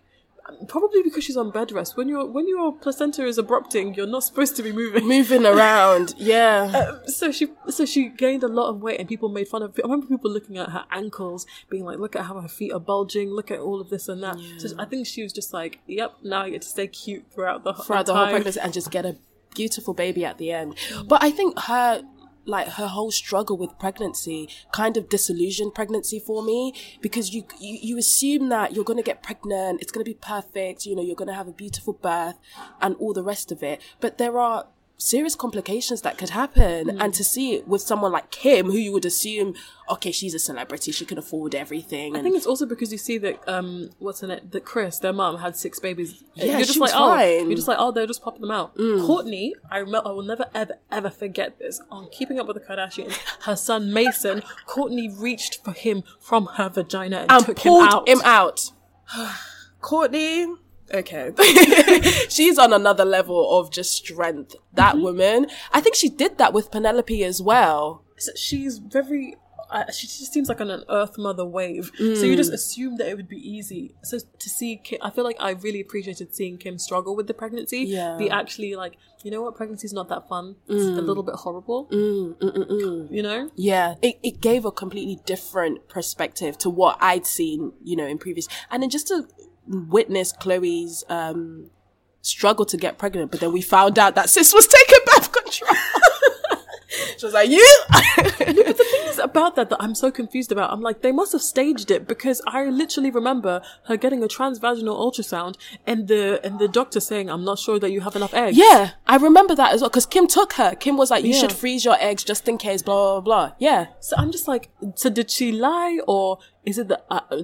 Probably because she's on bed rest. When your when your placenta is abrupting, you're not supposed to be moving. Moving around. Yeah. Um, so she so she gained a lot of weight, and people made fun of. I remember people looking at her ankles, being like, "Look at how her feet are bulging. Look at all of this and that." So I think she was just like, "Yep, now I get to stay cute throughout the throughout the whole pregnancy and just get a beautiful baby at the end. But I think her like her whole struggle with pregnancy kind of disillusioned pregnancy for me because you you, you assume that you're going to get pregnant it's going to be perfect you know you're going to have a beautiful birth and all the rest of it. But there are serious complications that could happen. Mm. And to see it with someone like Kim, who you would assume, okay, she's a celebrity, she can afford everything. I think it's also because you see that um what's in it that Kris, their mum, had six babies. Yeah, you're just she like was oh, fine. Mm. you're just like oh, they're just popping them out. Kourtney, I remember, I will never ever ever forget this. On Keeping Up with the Kardashians, her son Mason, Kourtney reached for him from her vagina and, and took pulled him out. him out. Kourtney, okay. She's on another level of just strength. That Mm-hmm. woman. I think she did that with Penelope as well. So She's very. Uh, she just seems like on an Earth Mother wave. So Mm. you just assume that it would be easy. So to see Kim, I feel like I really appreciated seeing Kim struggle with the pregnancy. Yeah. Be actually like, you know what, pregnancy's not that fun. It's a little bit horrible. Mm, You know? Yeah, it, it gave a completely different perspective to what I'd seen, you know, in previous. And then just to witness Khloé's um, struggle to get pregnant, but then we found out that sis was taking birth control. she was like, "You." But the thing is about that that I'm so confused about. I'm like, they must have staged it because I literally remember her getting a transvaginal ultrasound and the and the doctor saying, "I'm not sure that you have enough eggs." yeah, I remember that as well because Kim took her. Kim was like, "You Yeah. should freeze your eggs just in case." Blah blah blah. Yeah, So I'm just like, so did she lie or is it the uh, uh,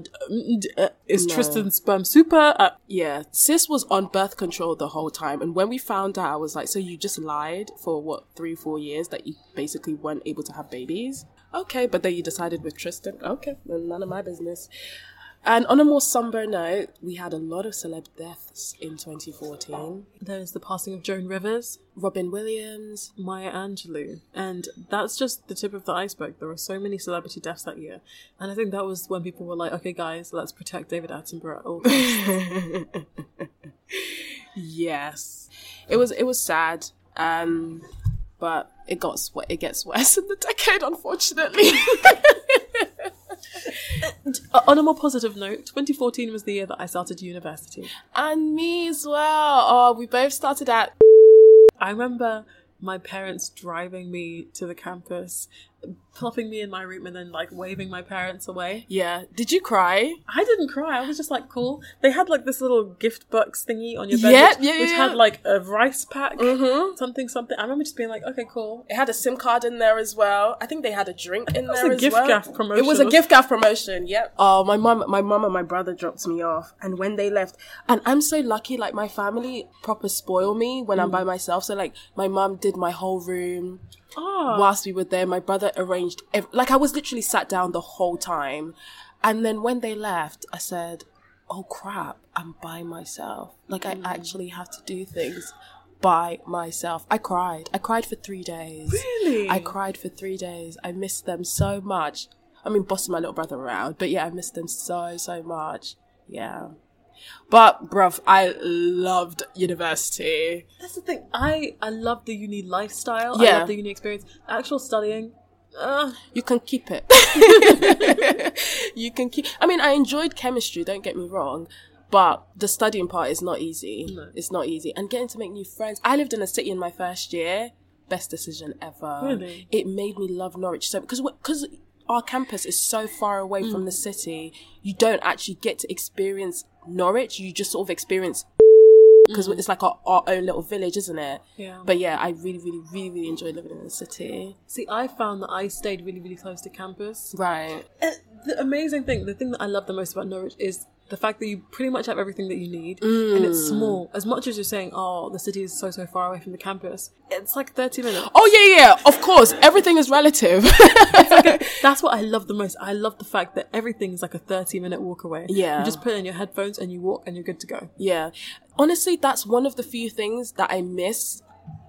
uh, is Tristan's sperm super? Uh, yeah. Sis was on birth control the whole time, and when we found out, I was like, "So you just lied for what three, four years that you basically weren't able to have babies?" Okay, but then you decided with Tristan. Okay, none of my business. And on a more somber note, we had a lot of celeb deaths in 2014. there's the passing of Joan Rivers, Robin Williams. Maya Angelou, and that's just the tip of the iceberg. There were so many celebrity deaths that year, and I think that was when people were like, "Okay, guys, let's protect David Attenborough." at all costs." Yes, it was it was sad, um, but it got it gets worse in the decade, unfortunately. Uh, on a more positive note, 2014 was the year that I started university. and me as well. Oh, we both started at. I remember my parents driving me to the campus, plopping me in my room, and then like waving my parents away. Yeah, did you cry? I didn't cry. I was just like, cool. They had like this little gift box thingy on your bed, Yeah, which, yeah, which yeah, had like a rice pack, Mm-hmm. something, something. I remember just being like, okay, cool. It had a SIM card in there as well. I think they had a drink in was there a as gift well. gaff promotion. It was a giffgaff promotion. Yep. Oh, my mum, my mum and my brother dropped me off, and when they left, and I'm so lucky. Like my family proper spoil me when I'm by myself. So like my mum did my whole room Ah, whilst we were there. My brother arranged. Ev- like I was literally sat down the whole time, and then when they left, I said, "Oh crap, I'm by myself. Like I actually have to do things." By myself, I cried. I cried for three days. Really? I cried for three days. I missed them so much. I mean, bossing my little brother around, but yeah, I missed them so, so much. Yeah. But, bruv, I loved university. that's the thing. I I love the uni lifestyle. I Yeah. love the uni experience. Actual studying. Uh, You can keep it. you can keep. I mean, I enjoyed chemistry. Don't get me wrong, but the studying part is not easy. No. It's not easy, and getting to make new friends. I lived in a city in my first year. Best decision ever. Really? It made me love Norwich so because because our campus is so far away from Mm. the city. You don't actually get to experience Norwich. You just sort of experience because it's like our, our own little village, isn't it? Mm. Yeah. But yeah, I really, really, really, really enjoy living in the city. see, I found that I stayed really, really close to campus. Right. Uh, the amazing thing, the thing that I love the most about Norwich is the fact that you pretty much have everything that you need, and it's mm. small. As much as you're saying, "Oh, the city is so so far away from the campus," it's like thirty minutes. Oh yeah, yeah. Of course, everything is relative. That's what I love the most. I love the fact that everything is like a thirty minute walk away. Yeah. you just put in your headphones and you walk, and you're good to go. yeah. Honestly, that's one of the few things that I miss.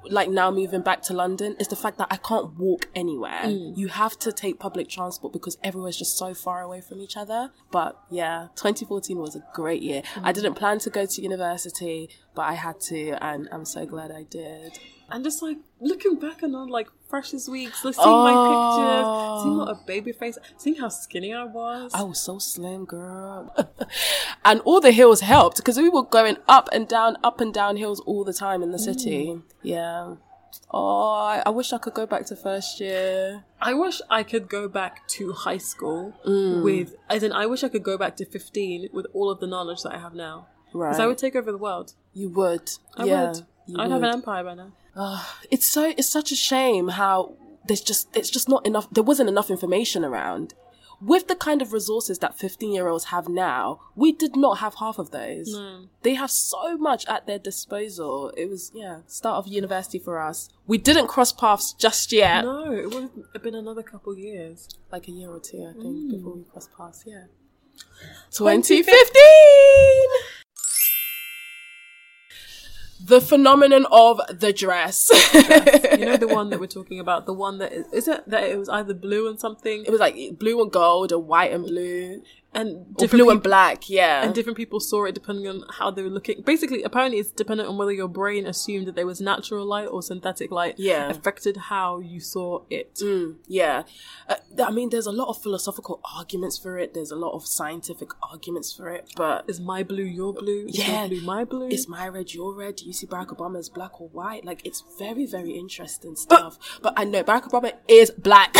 Like now moving back to London is the fact that I can't walk anywhere. Mm. You have to take public transport because everywhere's just so far away from each other. But yeah, 2014 was a great year. I mm. didn't plan to go to university, but I had to, and I'm so glad I did. And just like looking back on all like freshest weeks, like, seeing my pictures, oh. seeing what a baby face, seeing how skinny I was. I was so slim, girl. and all the hills helped because we were going up and down, up and down hills all the time in the city. Mm. Yeah. Oh, I, I wish I could go back to first year. I wish I could go back to high school Mm. with, as in, I wish I could go back to 15 with all of the knowledge that I have now. Right. Because I would take over the world. You would. I yeah. would. I'd have an empire by now. it's so it's such a shame how there's just it's just not enough there wasn't enough information around with the kind of resources that 15 year olds have now we did not have half of those. They have so much at their disposal. It was yeah start of university for us. We didn't cross paths just yet. No, it would have been another couple years. like a year or two i think Mm. before we crossed paths yeah. 2015 the phenomenon of the dress. You know the one that we're talking about, the one that is, is it that it was either blue and something? It was like blue and gold or white and blue and blue and black. Yeah. and different people saw it depending on how they were looking. Basically, apparently, it's dependent on whether your brain assumed that there was natural light or synthetic light. Yeah. affected how you saw it. Mm, yeah. Uh, I mean, there's a lot of philosophical arguments for it. There's a lot of scientific arguments for it, but Is my blue your blue? Is Yeah. blue my blue? is my red your red? Do you see Barack Obama as black or white? Like, it's very, very interesting stuff. but I know Barack Obama is black.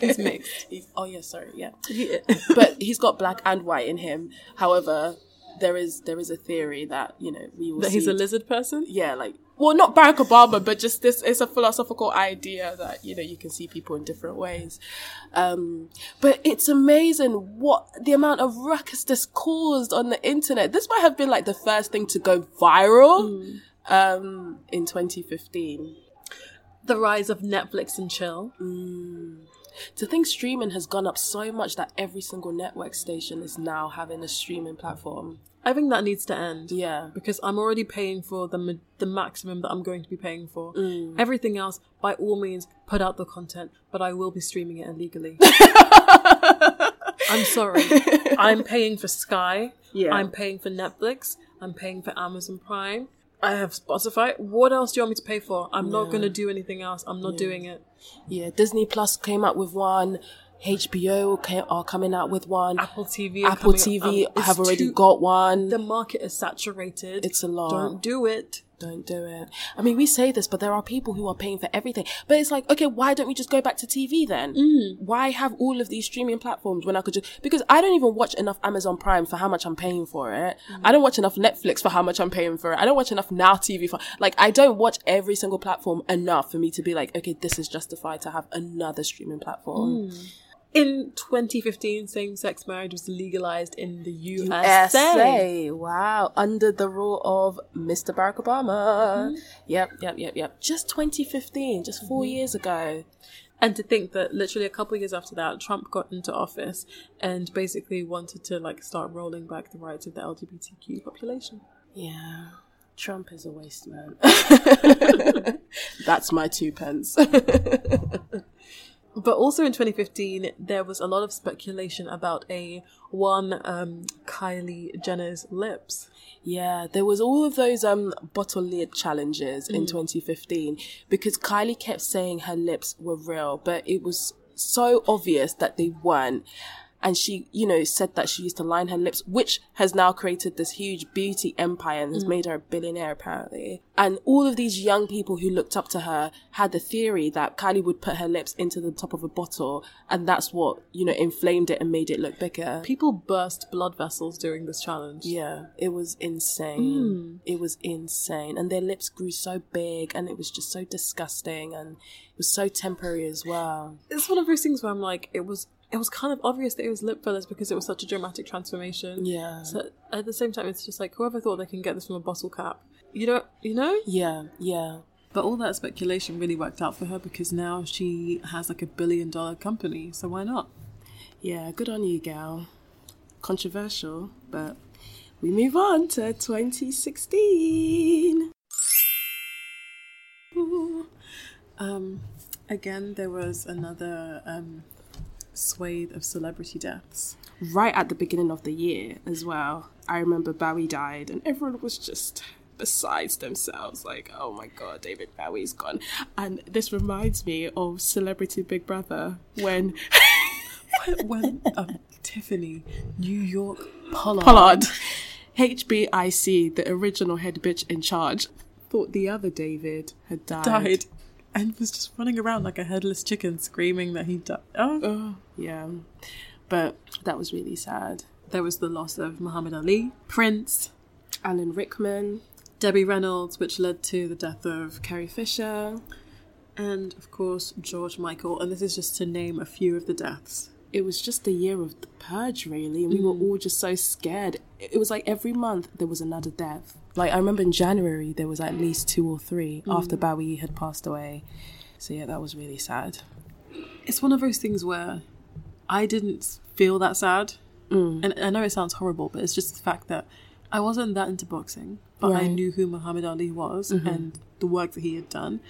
He's mixed. He's- oh, yeah, sorry, yeah. Yeah. But he's got black and white in him. However, there is there is a theory that you know we will that he's a lizard person. yeah, like well, not Barack Obama, but just this it's a philosophical idea that you know you can see people in different ways. Um, but it's amazing what the amount of ruckus this caused on the internet. This might have been like the first thing to go viral um, in 2015. The rise of Netflix and chill. To think streaming has gone up so much that every single network station is now having a streaming platform. I think that needs to end. Yeah. because I'm already paying for the ma- the maximum that I'm going to be paying for. Mm. Everything else, by all means, put out the content, but I will be streaming it illegally. I'm sorry. I'm paying for Sky. Yeah. I'm paying for Netflix. I'm paying for Amazon Prime. I have Spotify. What else do you want me to pay for? I'm not going to do anything else. I'm not doing it. Yeah, Disney Plus came out with one. HBO came, are coming out with one. Apple TV. Apple TV um, have already too- got one. The market is saturated. It's a lot. Don't do it. Don't do it. I mean, we say this, but there are people who are paying for everything. But it's like, okay, why don't we just go back to TV then? Mm. Why have all of these streaming platforms when I could just, because I don't even watch enough Amazon Prime for how much I'm paying for it. Mm. I don't watch enough Netflix for how much I'm paying for it. I don't watch enough Now TV for, like, I don't watch every single platform enough for me to be like, okay, this is justified to have another streaming platform. Mm. In 2015, same-sex marriage was legalized in the USA. USA. Wow. Under the rule of Mr. Barack Obama. Mm-hmm. Yep, yep, yep, yep. Just 2015, just 4 mm-hmm. years ago. And to think that literally a couple of years after that, Trump got into office and basically wanted to like start rolling back the rights of the LGBTQ population. Yeah. Trump is a waste man. That's my two pence. But also in 2015, there was a lot of speculation about a one um, Kylie Jenner's lips. Yeah, there was all of those um bottle lid challenges in 2015 because Kylie kept saying her lips were real, but it was so obvious that they weren't. And she, you know, said that she used to line her lips, which has now created this huge beauty empire and has mm. made her a billionaire apparently. And all of these young people who looked up to her had the theory that Kylie would put her lips into the top of a bottle and that's what, you know, inflamed it and made it look bigger. People burst blood vessels during this challenge. Yeah, it was insane. Mm. It was insane. And their lips grew so big and it was just so disgusting and it was so temporary as well. It's one of those things where I'm like, it was it was kind of obvious that it was lip fillers because it was such a dramatic transformation. Yeah. So at the same time, it's just like whoever thought they can get this from a bottle cap, you know, you know. Yeah, yeah. But all that speculation really worked out for her because now she has like a billion dollar company. So why not? Yeah, good on you, gal. Controversial, but we move on to 2016. Um, again, there was another um, swathe of celebrity deaths. Right at the beginning of the year as well. I remember Bowie died and everyone was just besides themselves like oh my god david bowie's gone and this reminds me of celebrity big brother when when um, Tiffany, New York Pollard, Pollard, HBIC, the original head bitch in charge, thought the other David had died. died and was just running around like a headless chicken, screaming that he died. Oh. Oh, yeah. But that was really sad. There was the loss of Muhammad Ali, Prince, Alan Rickman, Debbie Reynolds, which led to the death of Carrie Fisher. and of course George Michael. And this is just to name a few of the deaths. It was just the year of the purge, really, and we were mm. all just so scared. It was like every month there was another death. Like I remember in January there was at least two or three mm. after Bowie had passed away. So yeah, that was really sad. It's one of those things where I didn't feel that sad. Mm. And I know it sounds horrible, but it's just the fact that I wasn't that into boxing, but I knew who Muhammad Ali was mm-hmm. and the work that he had done.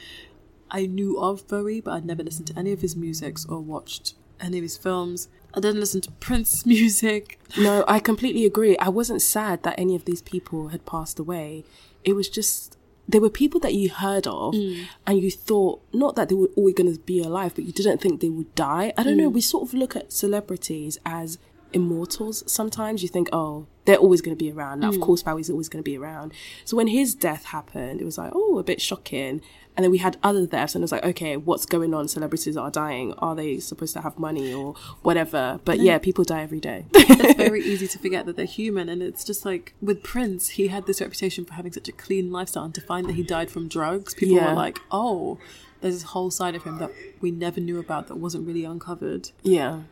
I knew of Bowie, but I'd never listened to any of his musics or watched any of his films. I didn't listen to Prince music. No, I completely agree. I wasn't sad that any of these people had passed away. It was just there were people that you heard of mm. and you thought not that they were always going to be alive, but you didn't think they would die. I don't know. Mm. We sort of look at celebrities as immortals sometimes. You think, oh, they're always going to be around. Now, of mm. course, Bowie's always going to be around. So when his death happened, it was like, oh, a bit shocking. And then we had other deaths, and it was like, okay, what's going on? Celebrities are dying. Are they supposed to have money or whatever? But yeah, people die every day. It's very easy to forget that they're human, and it's just like with Prince, he had this reputation for having such a clean lifestyle, and to find that he died from drugs, people Yeah. were like, "Oh, there's this whole side of him that we never knew about that wasn't really uncovered." Yeah.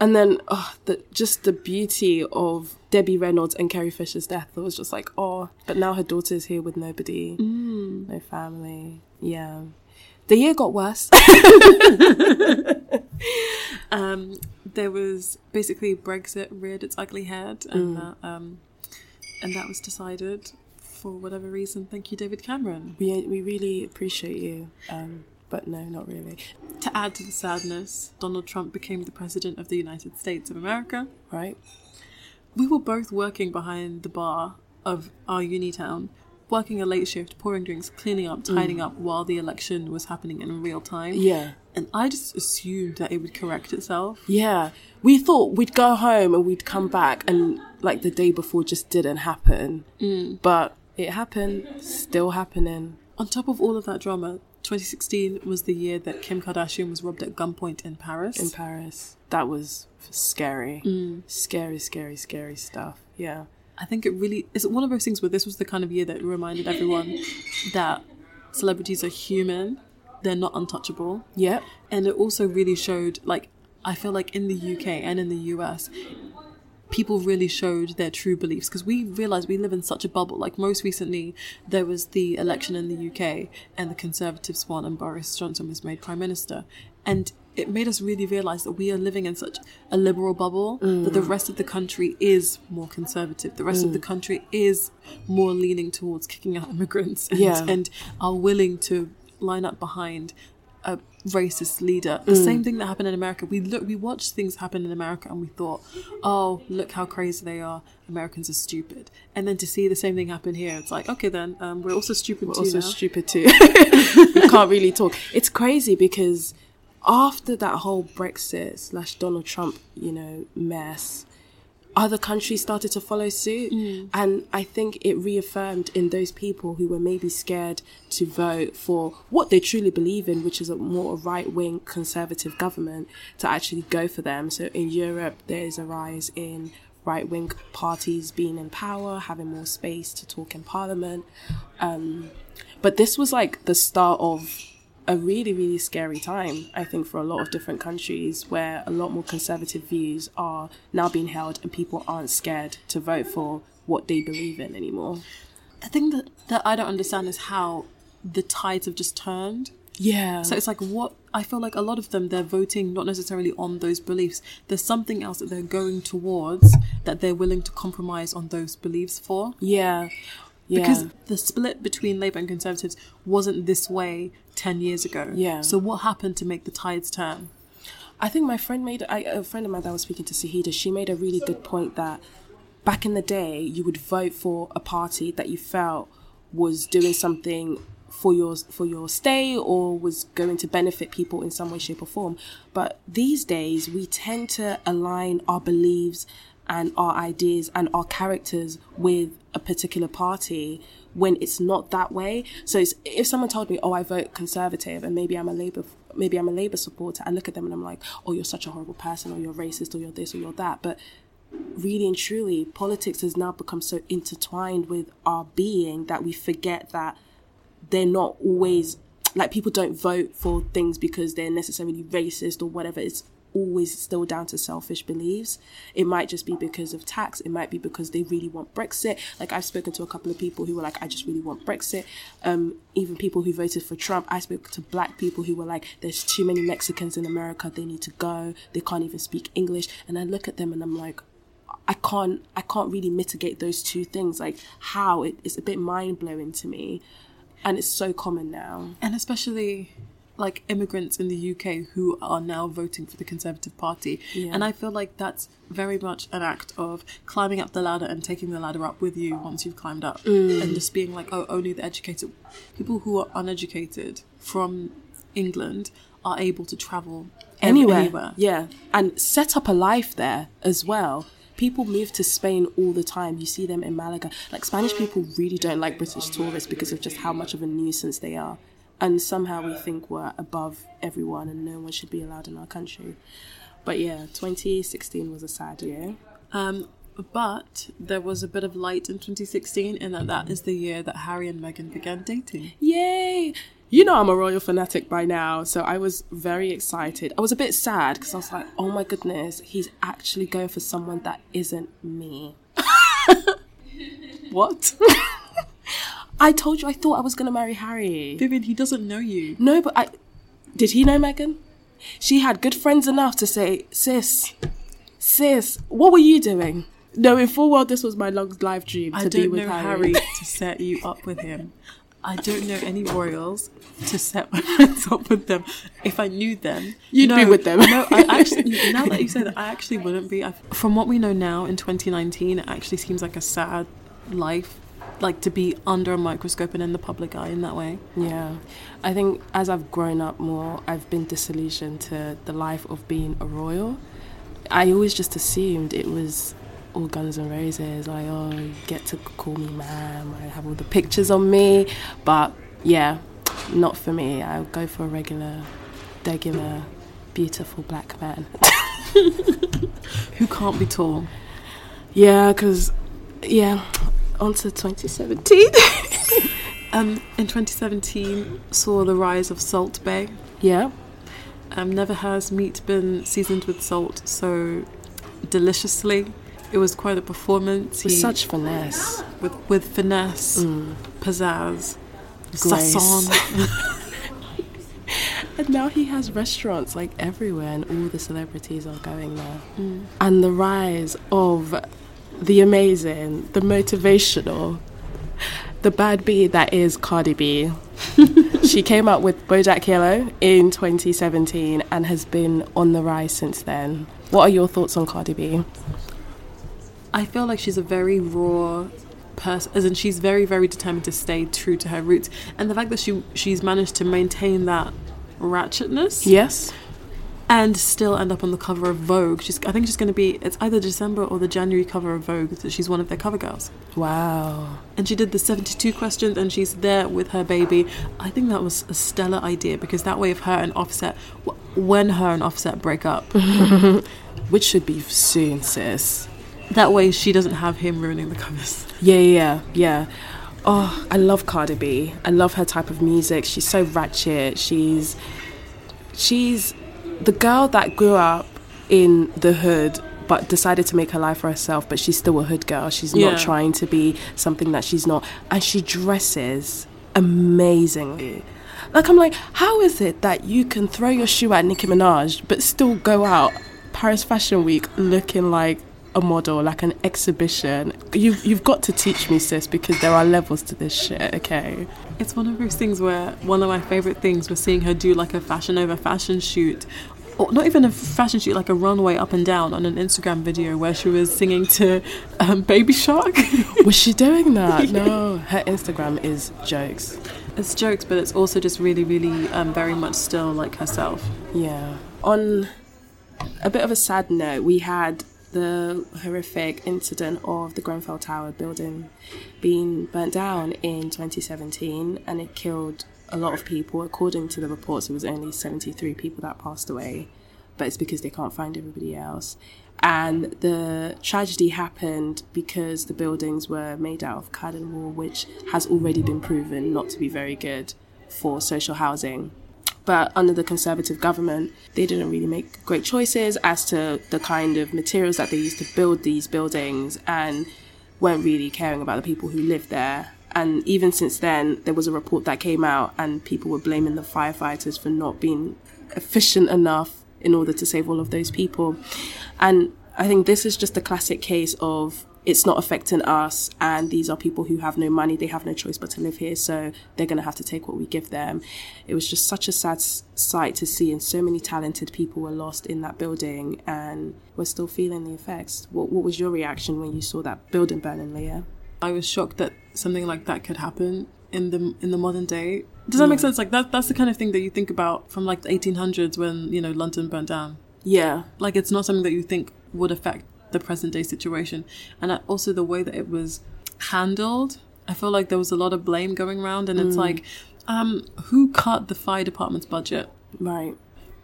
And then oh, the, just the beauty of Debbie Reynolds and Carrie Fisher's death. It was just like, oh, but now her daughter's here with nobody, no family. Yeah. The year got worse. Um, there was basically Brexit reared its ugly head, and that um, and that was decided for whatever reason. Thank you, David Cameron. we, we really appreciate you. Um, but no, not really. To add to the sadness, Donald Trump became the president of the United States of America. Right? We were both working behind the bar of our uni town, working a late shift, pouring drinks, cleaning up, tidying mm. up while the election was happening in real time. Yeah. And I just assumed that it would correct itself. Yeah. We thought we'd go home and we'd come back and like the day before just didn't happen. Mm. But it happened, still happening. On top of all of that drama, 2016 was the year that Kim Kardashian was robbed at gunpoint in Paris. in Paris. That was scary. Mm. Scary, scary, scary stuff. Yeah. I think it really is one of those things where this was the kind of year that reminded everyone that celebrities are human, they're not untouchable. Yep. And it also really showed, like, I feel like in the UK and in the US, people really showed their true beliefs because we realized we live in such a bubble. Like, most recently, there was the election in the UK and the Conservatives won, and Boris Johnson was made Prime Minister. And it made us really realize that we are living in such a liberal bubble that the mm. rest of the country is more conservative. The rest of the mm. country is more leaning towards kicking out immigrants and, Yeah. and are willing to line up behind a racist leader. The same thing that happened in America. We look, we watched things happen in America, and we thought, "Oh, look how crazy they are! Americans are stupid." And then to see the same thing happen here, it's like, okay, then um, we're also stupid We're too also now. stupid too. we can't really talk. It's crazy because after that whole Brexit slash Donald Trump, you know, mess, other countries started to follow suit. And I think it reaffirmed in those people who were maybe scared to vote for what they truly believe in, which is a more right wing conservative government, to actually go for them. So in Europe, there's a rise in right wing parties being in power, having more space to talk in parliament. Um, but this was like the start of a really, really scary time, I think, for a lot of different countries where a lot more conservative views are now being held and people aren't scared to vote for what they believe in anymore. The thing that that I don't understand is how the tides have just turned. Yeah. So it's like what I feel like a lot of them they're voting not necessarily on those beliefs. There's something else that they're going towards that they're willing to compromise on those beliefs for. yeah. Yeah. Because the split between Labour and Conservatives wasn't this way 10 years ago. Yeah. So what happened to make the tides turn? I think my friend made I, a friend of mine that was speaking to Sahida. She made a really good point that back in the day, you would vote for a party that you felt was doing something for your for your stay or was going to benefit people in some way, shape, or form. But these days, we tend to align our beliefs and our ideas and our characters with a particular party when it's not that way. So if someone told me, "Oh, I vote conservative," and maybe I'm a Labour, maybe I'm a Labour supporter, I look at them and I'm like, "Oh, you're such a horrible person, or you're racist, or you're this, or you're that." But really and truly, politics has now become so intertwined with our being that we forget that they're not always like people don't vote for things because they're necessarily racist or whatever. It's always still down to selfish beliefs. It might just be because of tax. It might be because they really want Brexit. Like I've spoken to a couple of people who were like, I just really want Brexit. Um, even people who voted for Trump. I spoke to black people who were like, there's too many Mexicans in America. They need to go. They can't even speak English. And I look at them and I'm like, I can't, I can't really mitigate those two things. Like how it, it's a bit mind blowing to me. And it's so common now. and especially like immigrants in the UK who are now voting for the Conservative Party. Yeah. And I feel like that's very much an act of climbing up the ladder and taking the ladder up with you once you've climbed up. Mm. And just being like, oh, only the educated people who are uneducated from England are able to travel anywhere. anywhere. Yeah, and set up a life there as well. People move to Spain all the time. You see them in Malaga. Like Spanish people really don't like British tourists because of just how much of a nuisance they are. And somehow we think we're above everyone and no one should be allowed in our country. But yeah, 2016 was a sad year. Um, but there was a bit of light in 2016 in that that is the year that Harry and Meghan began dating. Yay! You know I'm a royal fanatic by now, so I was very excited. I was a bit sad because I was like, oh my goodness, he's actually going for someone that isn't me. What? I told you I thought I was going to marry Harry. Vivian, he doesn't know you. No, but I. Did he know Meghan? She had good friends enough to say, sis, sis, what were you doing? Knowing full well this was my long life dream to I be don't with Harry. Harry to set you up with him. I don't know any royals to set my friends up with them. If I knew them, You'd no, be with them. no, I actually. Now that you say that, I actually wouldn't be. I, from what we know now in 2019, it actually seems like a sad life, like to be under a microscope and in the public eye in that way. Yeah. I think as I've grown up more, I've been disillusioned to the life of being a royal. I always just assumed it was all guns and roses. Like, oh, you get to call me ma'am. I have all the pictures on me. But yeah, not for me. I'll go for a regular, regular, beautiful black man. Who can't be tall? yeah, because, yeah, on to 2017. Um, in 2017, saw the rise of Salt Bae. yeah. Um, never has meat been seasoned with salt so deliciously. It was quite a performance. With He- such finesse. with with finesse, Mm. pizzazz, Grace. sasson. And now he has restaurants like everywhere, and all the celebrities are going there. And the rise of the amazing, the motivational, the bad bee that is Cardi B. she came out with Bodak Yellow in 2017 and has been on the rise since then. What are your thoughts on Cardi B? I feel like she's a very raw person, as in she's very very determined to stay true to her roots, and the fact that she she's managed to maintain that ratchetness Yes? And still end up on the cover of Vogue. She's I think she's going to be it's either December or the January cover of Vogue that she's one of their cover girls. Wow. and she did the 72 questions and she's there with her baby i think that was a stellar idea because that way if her and offset when her and offset break up Which should be soon, sis. that way she doesn't have him ruining the covers Yeah, yeah, yeah. Oh, I love Cardi B. I love her type of music. She's so ratchet. She's she's the girl that grew up in the hood but decided to make her life for herself, but she's still a hood girl. She's Yeah. not trying to be something that she's not. And she dresses amazingly. Like I'm like, how is it that you can throw your shoe at Nicki Minaj but still go out Paris Fashion Week looking like a model, like an exhibition? You've you've got to teach me, sis, because there are levels to this shit. Okay. it's one of those things where one of my favorite things was seeing her do like a fashion over fashion shoot or not even a fashion shoot like a runway up and down on an instagram video where she was singing to um, baby shark Was she doing that? No, her Instagram is jokes. it's jokes but it's also just really really um, very much still like herself Yeah. On a bit of a sad note, we had the horrific incident of the Grenfell Tower building being burnt down in 2017 and it killed a lot of people. According to the reports, it was only 73 people that passed away. but it's because they can't find everybody else. And the tragedy happened because the buildings were made out of wall, which has already been proven not to be very good for social housing. But under the Conservative government, they didn't really make great choices as to the kind of materials that they used to build these buildings and weren't really caring about the people who lived there. And even since then, there was a report that came out, and people were blaming the firefighters for not being efficient enough in order to save all of those people. And I think this is just a classic case of it's not affecting us and these are people who have no money they have no choice but to live here so they're going to have to take what we give them. It was just such a sad sight to see and so many talented people were lost in that building and we're still feeling the effects. What, what was your reaction when you saw that building burning leah? I was shocked that something like that could happen in the in the modern day. Does that make sense? Like that that's the kind of thing that you think about from like the 1800s when you know london burned down. Yeah. Like it's not something that you think would affect the present day situation and also the way that it was handled i feel like there was a lot of blame going around and it's mm. like um who cut the fire department's budget right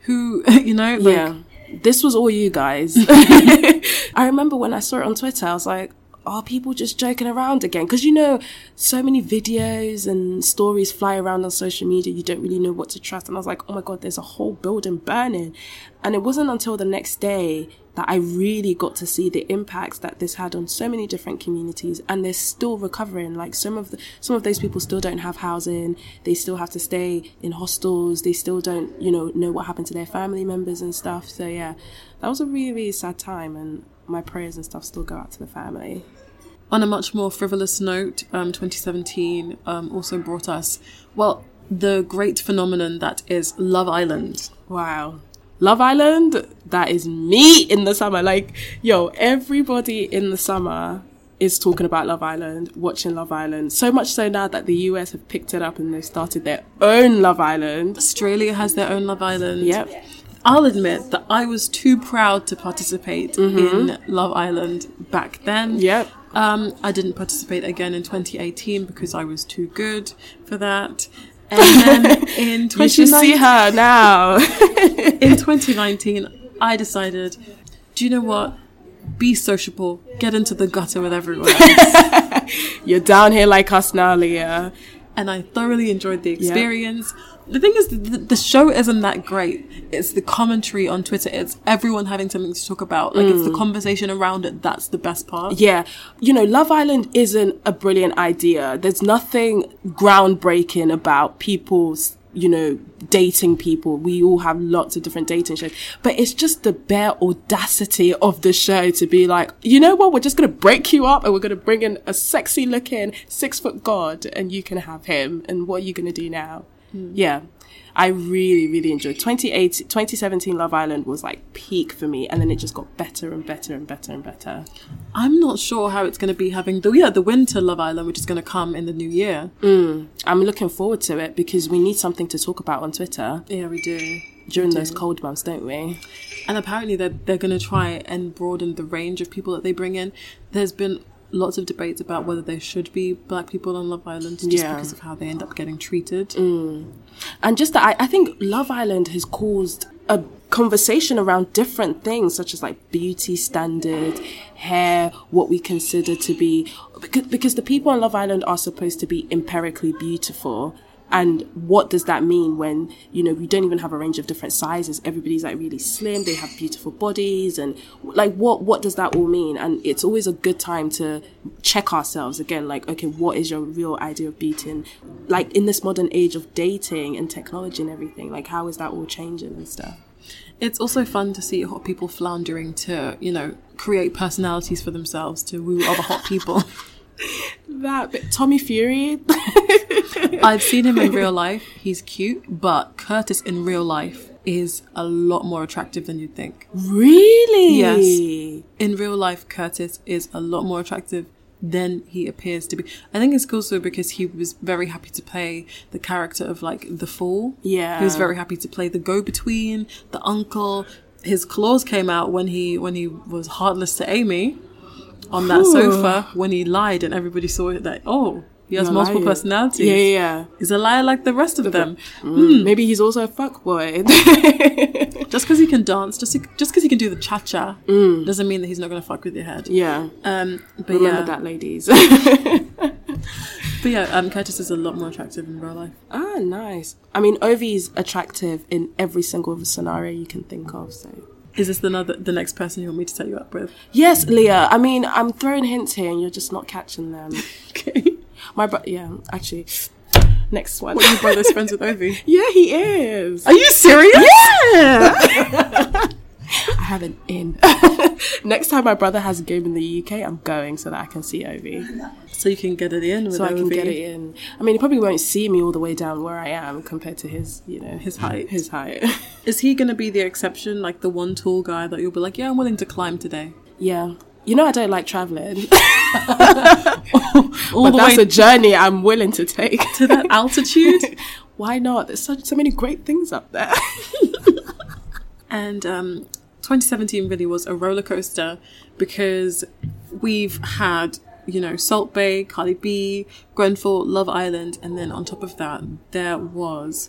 who you know like, yeah this was all you guys i remember when i saw it on twitter i was like are people just joking around again? Because you know, so many videos and stories fly around on social media, you don't really know what to trust. And I was like, oh my God, there's a whole building burning. And it wasn't until the next day that I really got to see the impacts that this had on so many different communities. And they're still recovering. Like some of the, some of those people still don't have housing. They still have to stay in hostels. They still don't, you know, know what happened to their family members and stuff. So yeah, that was a really, really sad time. And my prayers and stuff still go out to the family. On a much more frivolous note, um, 2017 um, also brought us, well, the great phenomenon that is Love Island. Wow. Love Island, that is me in the summer. Like, yo, everybody in the summer is talking about Love Island, watching Love Island. So much so now that the US have picked it up and they've started their own Love Island. Australia has their own Love Island. Yep. I'll admit that I was too proud to participate mm-hmm. in Love Island back then. Yep. Um, I didn't participate again in 2018 because I was too good for that. And then in 2019, you should see her now. in 2019, I decided, do you know what? Be sociable. Get into the gutter with everyone else. You're down here like us now, Leah. And I thoroughly enjoyed the experience. Yep the thing is, the, the, show isn't that great. It's the commentary on Twitter. It's everyone having something to talk about. Like, mm. it's the mm. conversation around it. That's the best part. Yeah. You know, Love Island isn't a brilliant idea. There's nothing groundbreaking about people's you know, dating people. We all have lots of different dating shows, but it's just the bare audacity of the show to be like, you know what? We're just going to break you up and we're going to bring in a sexy looking six foot god and you can have him. And what are you going to do now? Mm. Yeah. I really, really enjoyed 2018, 2017 Love Island was like peak for me, and then it just got better and better and better and better. I'm not sure how it's going to be having the yeah the winter Love Island, which is going to come in the new year. Mm, I'm looking forward to it because we need something to talk about on Twitter. Yeah, we do during we those cold months, don't we? And apparently they're they're going to try and broaden the range of people that they bring in. There's been lots of debates about whether there should be black people on Love Island just yeah. because of how they end up getting treated. Mm. And just that, I, I think Love Island has caused a conversation around different things such as like beauty standard, hair, what we consider to be because, because the people on Love Island are supposed to be empirically beautiful and what does that mean when, you know, we don't even have a range of different sizes? Everybody's like really slim, they have beautiful bodies and like what, what does that all mean? And it's always a good time to check ourselves again, like, okay, what is your real idea of beauty? And like in this modern age of dating and technology and everything, like how is that all changing and stuff? It's also fun to see hot people floundering to, you know, create personalities for themselves to woo other hot people. that bit. Tommy Fury. I've seen him in real life. He's cute, but Curtis in real life is a lot more attractive than you'd think. Really? Yes. In real life, Curtis is a lot more attractive than he appears to be. I think it's also because he was very happy to play the character of like the fool. Yeah. He was very happy to play the go between, the uncle. His claws came out when he when he was heartless to Amy on that sofa when he lied and everybody saw it that oh He has You're multiple lying. personalities. Yeah, yeah, yeah. He's a liar like the rest of them. Mm, Maybe he's also a fuckboy. Just because he can dance, just just because he can do the cha cha, doesn't mean that he's not going to fuck with your head. Mm. yeah. Um, but Remember yeah, that, ladies. but yeah, um, Curtis is a lot more attractive in real life. ah, nice. I mean, Ovie's attractive in every single scenario you can think of. So Is this the another, the next person you want me to set you up with? yes, Leah. I mean, I'm throwing hints here, and you're just not catching them. Okay. My bro, yeah, actually, next one. What, Your brother's friends with Ovie. yeah, he is. Are you serious? Yeah. I have an in. Next time my brother has a game in the UK, I'm going so that I can see Ovie. So you can get it in So I can Ovie. get it in. I mean, he probably won't see me all the way down where I am compared to his, you know, His height. His height. Is he going to be the exception, like the one tall guy that you'll be like, yeah, I'm willing to climb today? yeah. You know, I don't like traveling. But that's a journey I'm willing to take. to that altitude? Why not? There's so, so many great things up there. And um, 2017 really was a roller coaster because we've had, you know, Salt Bae, Cardi B, Grenfell, Love Island, and then on top of that, there was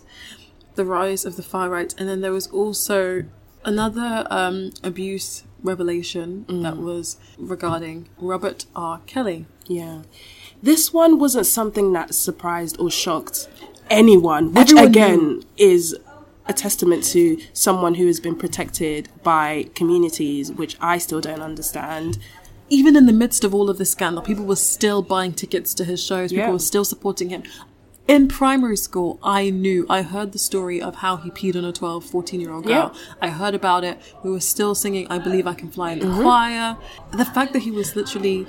the rise of the far right, and then there was also another um, abuse revelation that was regarding Robert R. Kelly. Yeah. This one wasn't something that surprised or shocked anyone, which Everyone again is a testament to someone who has been protected by communities, which I still don't understand. even in the midst of all of this scandal, people were still buying tickets to his shows. People Yeah. were still supporting him. In primary school, I knew, I heard the story of how he peed on a 12, 14 year old girl. Yeah. I heard about it. We were still singing I Believe I Can Fly in the Mm-hmm. choir. The fact that he was literally,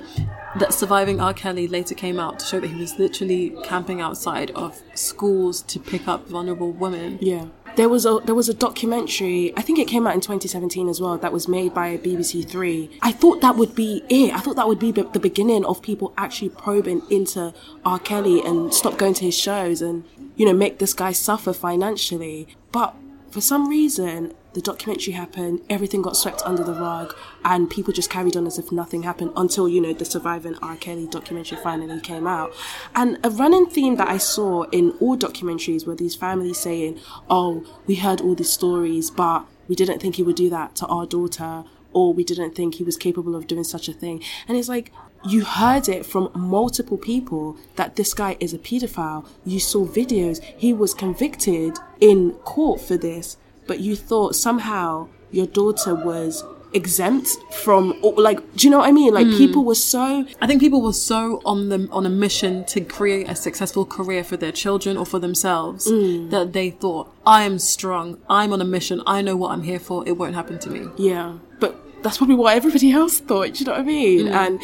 that surviving R. Kelly later came out to show that he was literally camping outside of schools to pick up vulnerable women. Yeah. There was a there was a documentary. I think it came out in 2017 as well. That was made by BBC Three. I thought that would be it. I thought that would be the beginning of people actually probing into R. Kelly and stop going to his shows and you know make this guy suffer financially. But for some reason, the documentary happened. Everything got swept under the rug, and people just carried on as if nothing happened until you know the surviving R. Kelly documentary finally came out. And a running theme that I saw in all documentaries were these families saying, "Oh, we heard all these stories, but we didn't think he would do that to our daughter." Or we didn't think he was capable of doing such a thing. And it's like, you heard it from multiple people that this guy is a pedophile. You saw videos. He was convicted in court for this, but you thought somehow your daughter was exempt from, like, do you know what I mean? Like, people were so, I think people were so on the on a mission to create a successful career for their children or for themselves Mm. that they thought, I am strong, I'm on a mission, I know what I'm here for, it won't happen to me. yeah. But that's probably what everybody else thought. Do you know what I mean? And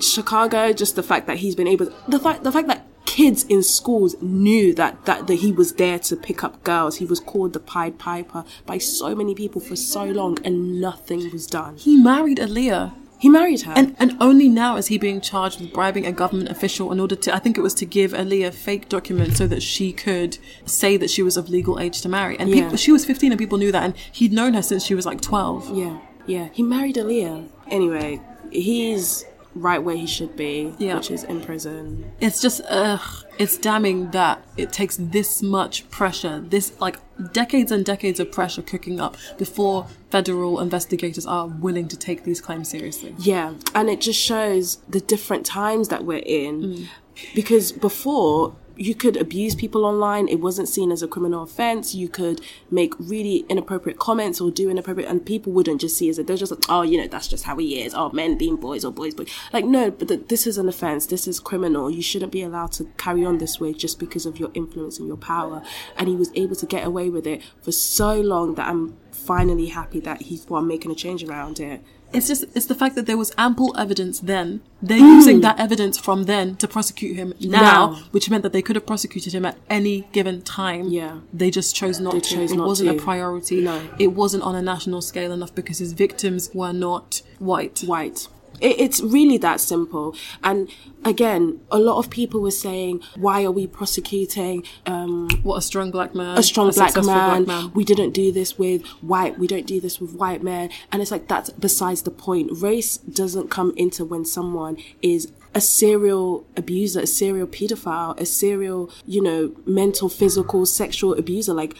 Chicago, just the fact that he's been able, the fact, the fact that kids in schools knew that, that that he was there to pick up girls. He was called the Pied Piper by so many people for so long, and nothing was done. He married Aaliyah. He married her. And, and only now is he being charged with bribing a government official in order to, I think it was to give Aaliyah fake documents so that she could say that she was of legal age to marry. And Yeah. people, she was 15 and people knew that. And he'd known her since she was like 12. yeah, yeah. He married Aaliyah. Anyway, he's right where he should be, Yeah. which is in prison. It's just, ugh, it's damning that it takes this much pressure, this like decades and decades of pressure cooking up before federal investigators are willing to take these claims seriously. Yeah, and it just shows the different times that we're in. Mm. Because before, you could abuse people online, it wasn't seen as a criminal offense. You could make really inappropriate comments or do inappropriate, and people wouldn't just see it as a, they're just like, oh, you know, that's just how he is. Oh, men being boys or boys, boys. Like, no, but th- this is an offense. This is criminal. You shouldn't be allowed to carry on this way just because of your influence and your power. And he was able to get away with it for so long that I'm finally happy that he's one making a change around it. It's just it's the fact that there was ample evidence then. They're using hmm. that evidence from then to prosecute him now, Now. which meant that they could have prosecuted him at any given time. Yeah. They just chose not They to. chose it not wasn't to. a priority. No. It wasn't on a national scale enough because his victims were not white. white. It, it's really that simple. And again, a lot of people were saying, why are we prosecuting um, What a strong black man. a strong black successful man. We didn't do this with white. We don't do this with white men. And it's like that's besides the point. Race doesn't come into when someone is a serial abuser, a serial pedophile, a serial, you know, mental, physical, sexual abuser. Like,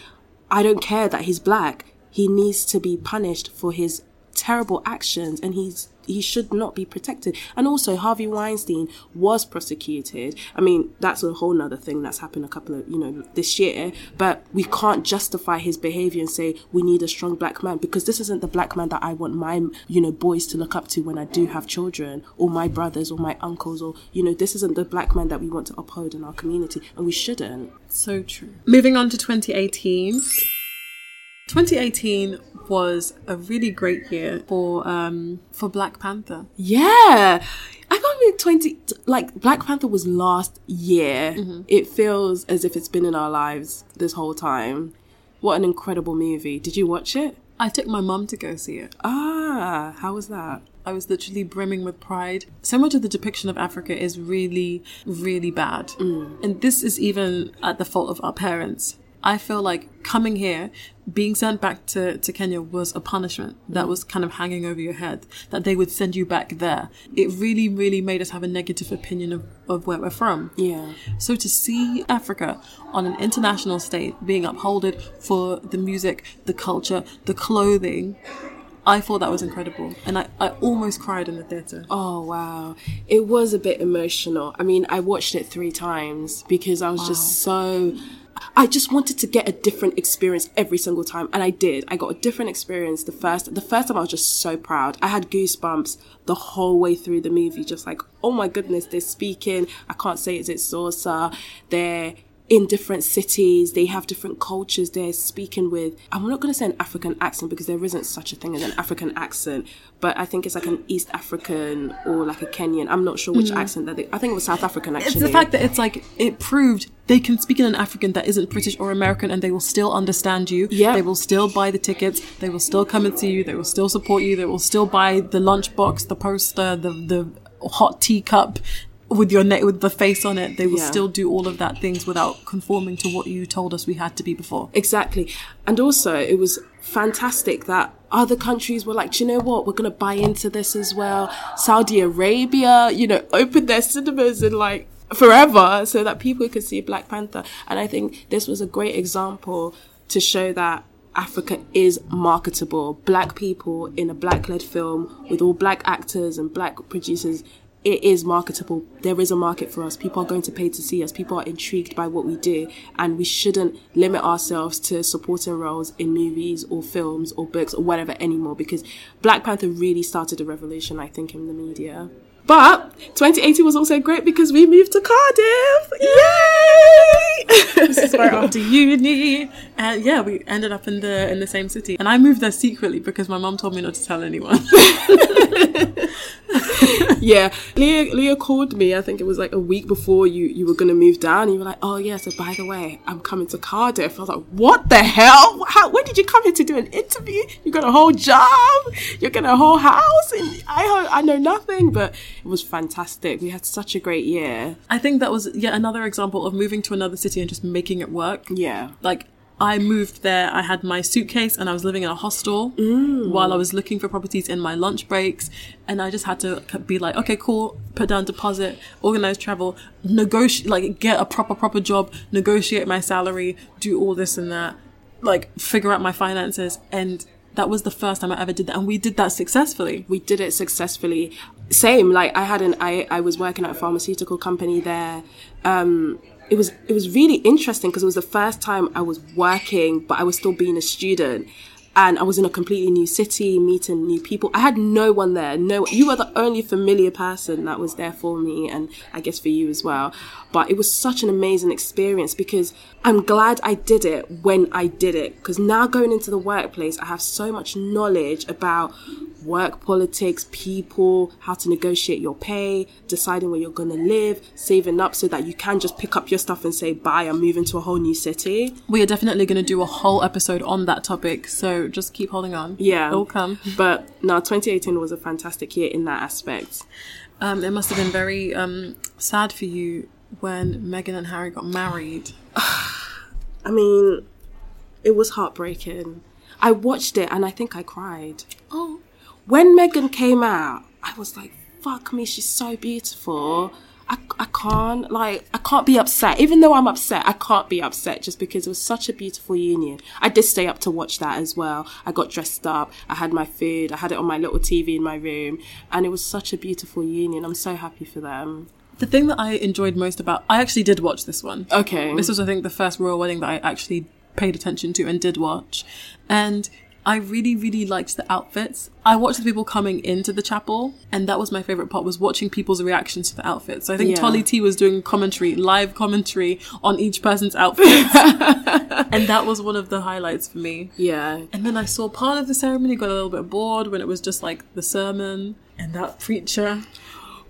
I don't care that he's black. He needs to be punished for his terrible actions and he's he should not be protected. And also Harvey Weinstein was prosecuted. I mean, that's a whole nother thing that's happened a couple of, you know, this year. But we can't justify his behavior and say we need a strong black man because this isn't the black man that I want my, you know, boys to look up to when I do have children or my brothers or my uncles or, you know, this isn't the black man that we want to uphold in our community and we shouldn't. So true. Moving on to 2018. 2018 was a really great year for um for Black Panther. Yeah. I can't believe 20, like, Black Panther was last year. It feels as if it's been in our lives this whole time. What an incredible movie. Did you watch it? I took my mum to go see it. Ah, how was that? I was literally brimming with pride. So much of the depiction of Africa is really, really bad. And this is even at the fault of our parents. I feel like coming here, being sent back to, to Kenya was a punishment that was kind of hanging over your head, that they would send you back there. It really, really made us have a negative opinion of, of where we're from. Yeah. So to see Africa on an international stage being upholded for the music, the culture, the clothing, I thought that was incredible. And I, I almost cried in the theatre. Oh, wow. It was a bit emotional. I mean, I watched it three times because I was just so. I just wanted to get a different experience every single time, and I did. I got a different experience the first. The first time, I was just so proud. I had goosebumps the whole way through the movie, just like, oh my goodness, they're speaking. I can't say it's it's Xhosa. They're in different cities. They have different cultures. They're speaking with. I'm not going to say an African accent because there isn't such a thing as an African accent, but I think it's like an East African or like a Kenyan. I'm not sure which mm. accent that they. I think it was South African actually. It's the fact that it's like, it proved they can speak in an African that isn't British or American and they will still understand you. Yeah. They will still buy the tickets. They will still come and see you. They will still support you. They will still buy the lunchbox, the poster, the, the hot teacup with your na- with the face on it. They will Yeah. still do all of that things without conforming to what you told us we had to be before. Exactly. And also, it was fantastic that other countries were like, "Do you know what? We're going to buy into this as well. Saudi Arabia, you know, opened their cinemas and like forever so that people could see Black Panther. And I think this was a great example to show that Africa is marketable. Black people in a black led film with all black actors and black producers it is marketable. There is a market for us. People are going to pay to see us. People are intrigued by what we do. And we shouldn't limit ourselves to supporting roles in movies or films or books or whatever anymore because Black Panther really started a revolution, I think, in the media. But 2018 was also great because we moved to Cardiff. Yay! this is right after uni, and yeah, we ended up in the in the same city. And I moved there secretly because my mum told me not to tell anyone. yeah, Leah, Leah called me. I think it was like a week before you you were gonna move down. You were like, "Oh yeah, so by the way, I'm coming to Cardiff." I was like, "What the hell? How? When did you come here to do an interview? You got a whole job? You got a whole house?" And I I know nothing, but was fantastic. We had such a great year. I think that was yet another example of moving to another city and just making it work. Yeah, Like I moved there, I had my suitcase and I was living in a hostel while I was looking for properties in my lunch breaks, and I just had to be like, okay, cool, put down deposit, organize travel, negotiate, like get a proper proper job, negotiate my salary, do all this and that, like figure out my finances, and that was the first time I ever did that, and we did that successfully. we did it successfully. Same, like I had an I I was working at a pharmaceutical company there. Um, it was it was really interesting because it was the first time I was working, but I was still being a student. And I was in a completely new city, meeting new people. I had no one there. No, you were the only familiar person that was there for me, and I guess for you as well. But it was such an amazing experience because I'm glad I did it when I did it. Because now going into the workplace, I have so much knowledge about work politics, people, how to negotiate your pay, deciding where you're going to live, saving up so that you can just pick up your stuff and say, bye, I'm moving to a whole new city. We are definitely going to do a whole episode on that topic. So So just keep holding on. Yeah. It'll come. But no, 2018 was a fantastic year in that aspect. Um, it must have been very um, sad for you when Meghan and Harry got married. I mean, it was heartbreaking. I watched it and I think I cried. Oh. When Meghan came out, I was like, fuck me, she's so beautiful. I, I can't, like, I can't be upset. Even though I'm upset, I can't be upset just because it was such a beautiful union. I did stay up to watch that as well. I got dressed up, I had my food, I had it on my little TV in my room, and it was such a beautiful union. I'm so happy for them. The thing that I enjoyed most about, I actually did watch this one. Okay. This was, I think, the first royal wedding that I actually paid attention to and did watch. And I really, really liked the outfits. I watched the people coming into the chapel, and that was my favorite part was watching people's reactions to the outfits. So I think Yeah. Tolly T was doing commentary, live commentary on each person's outfit. and that was one of the highlights for me. yeah. And then I saw part of the ceremony, got a little bit bored when it was just like the sermon and that preacher.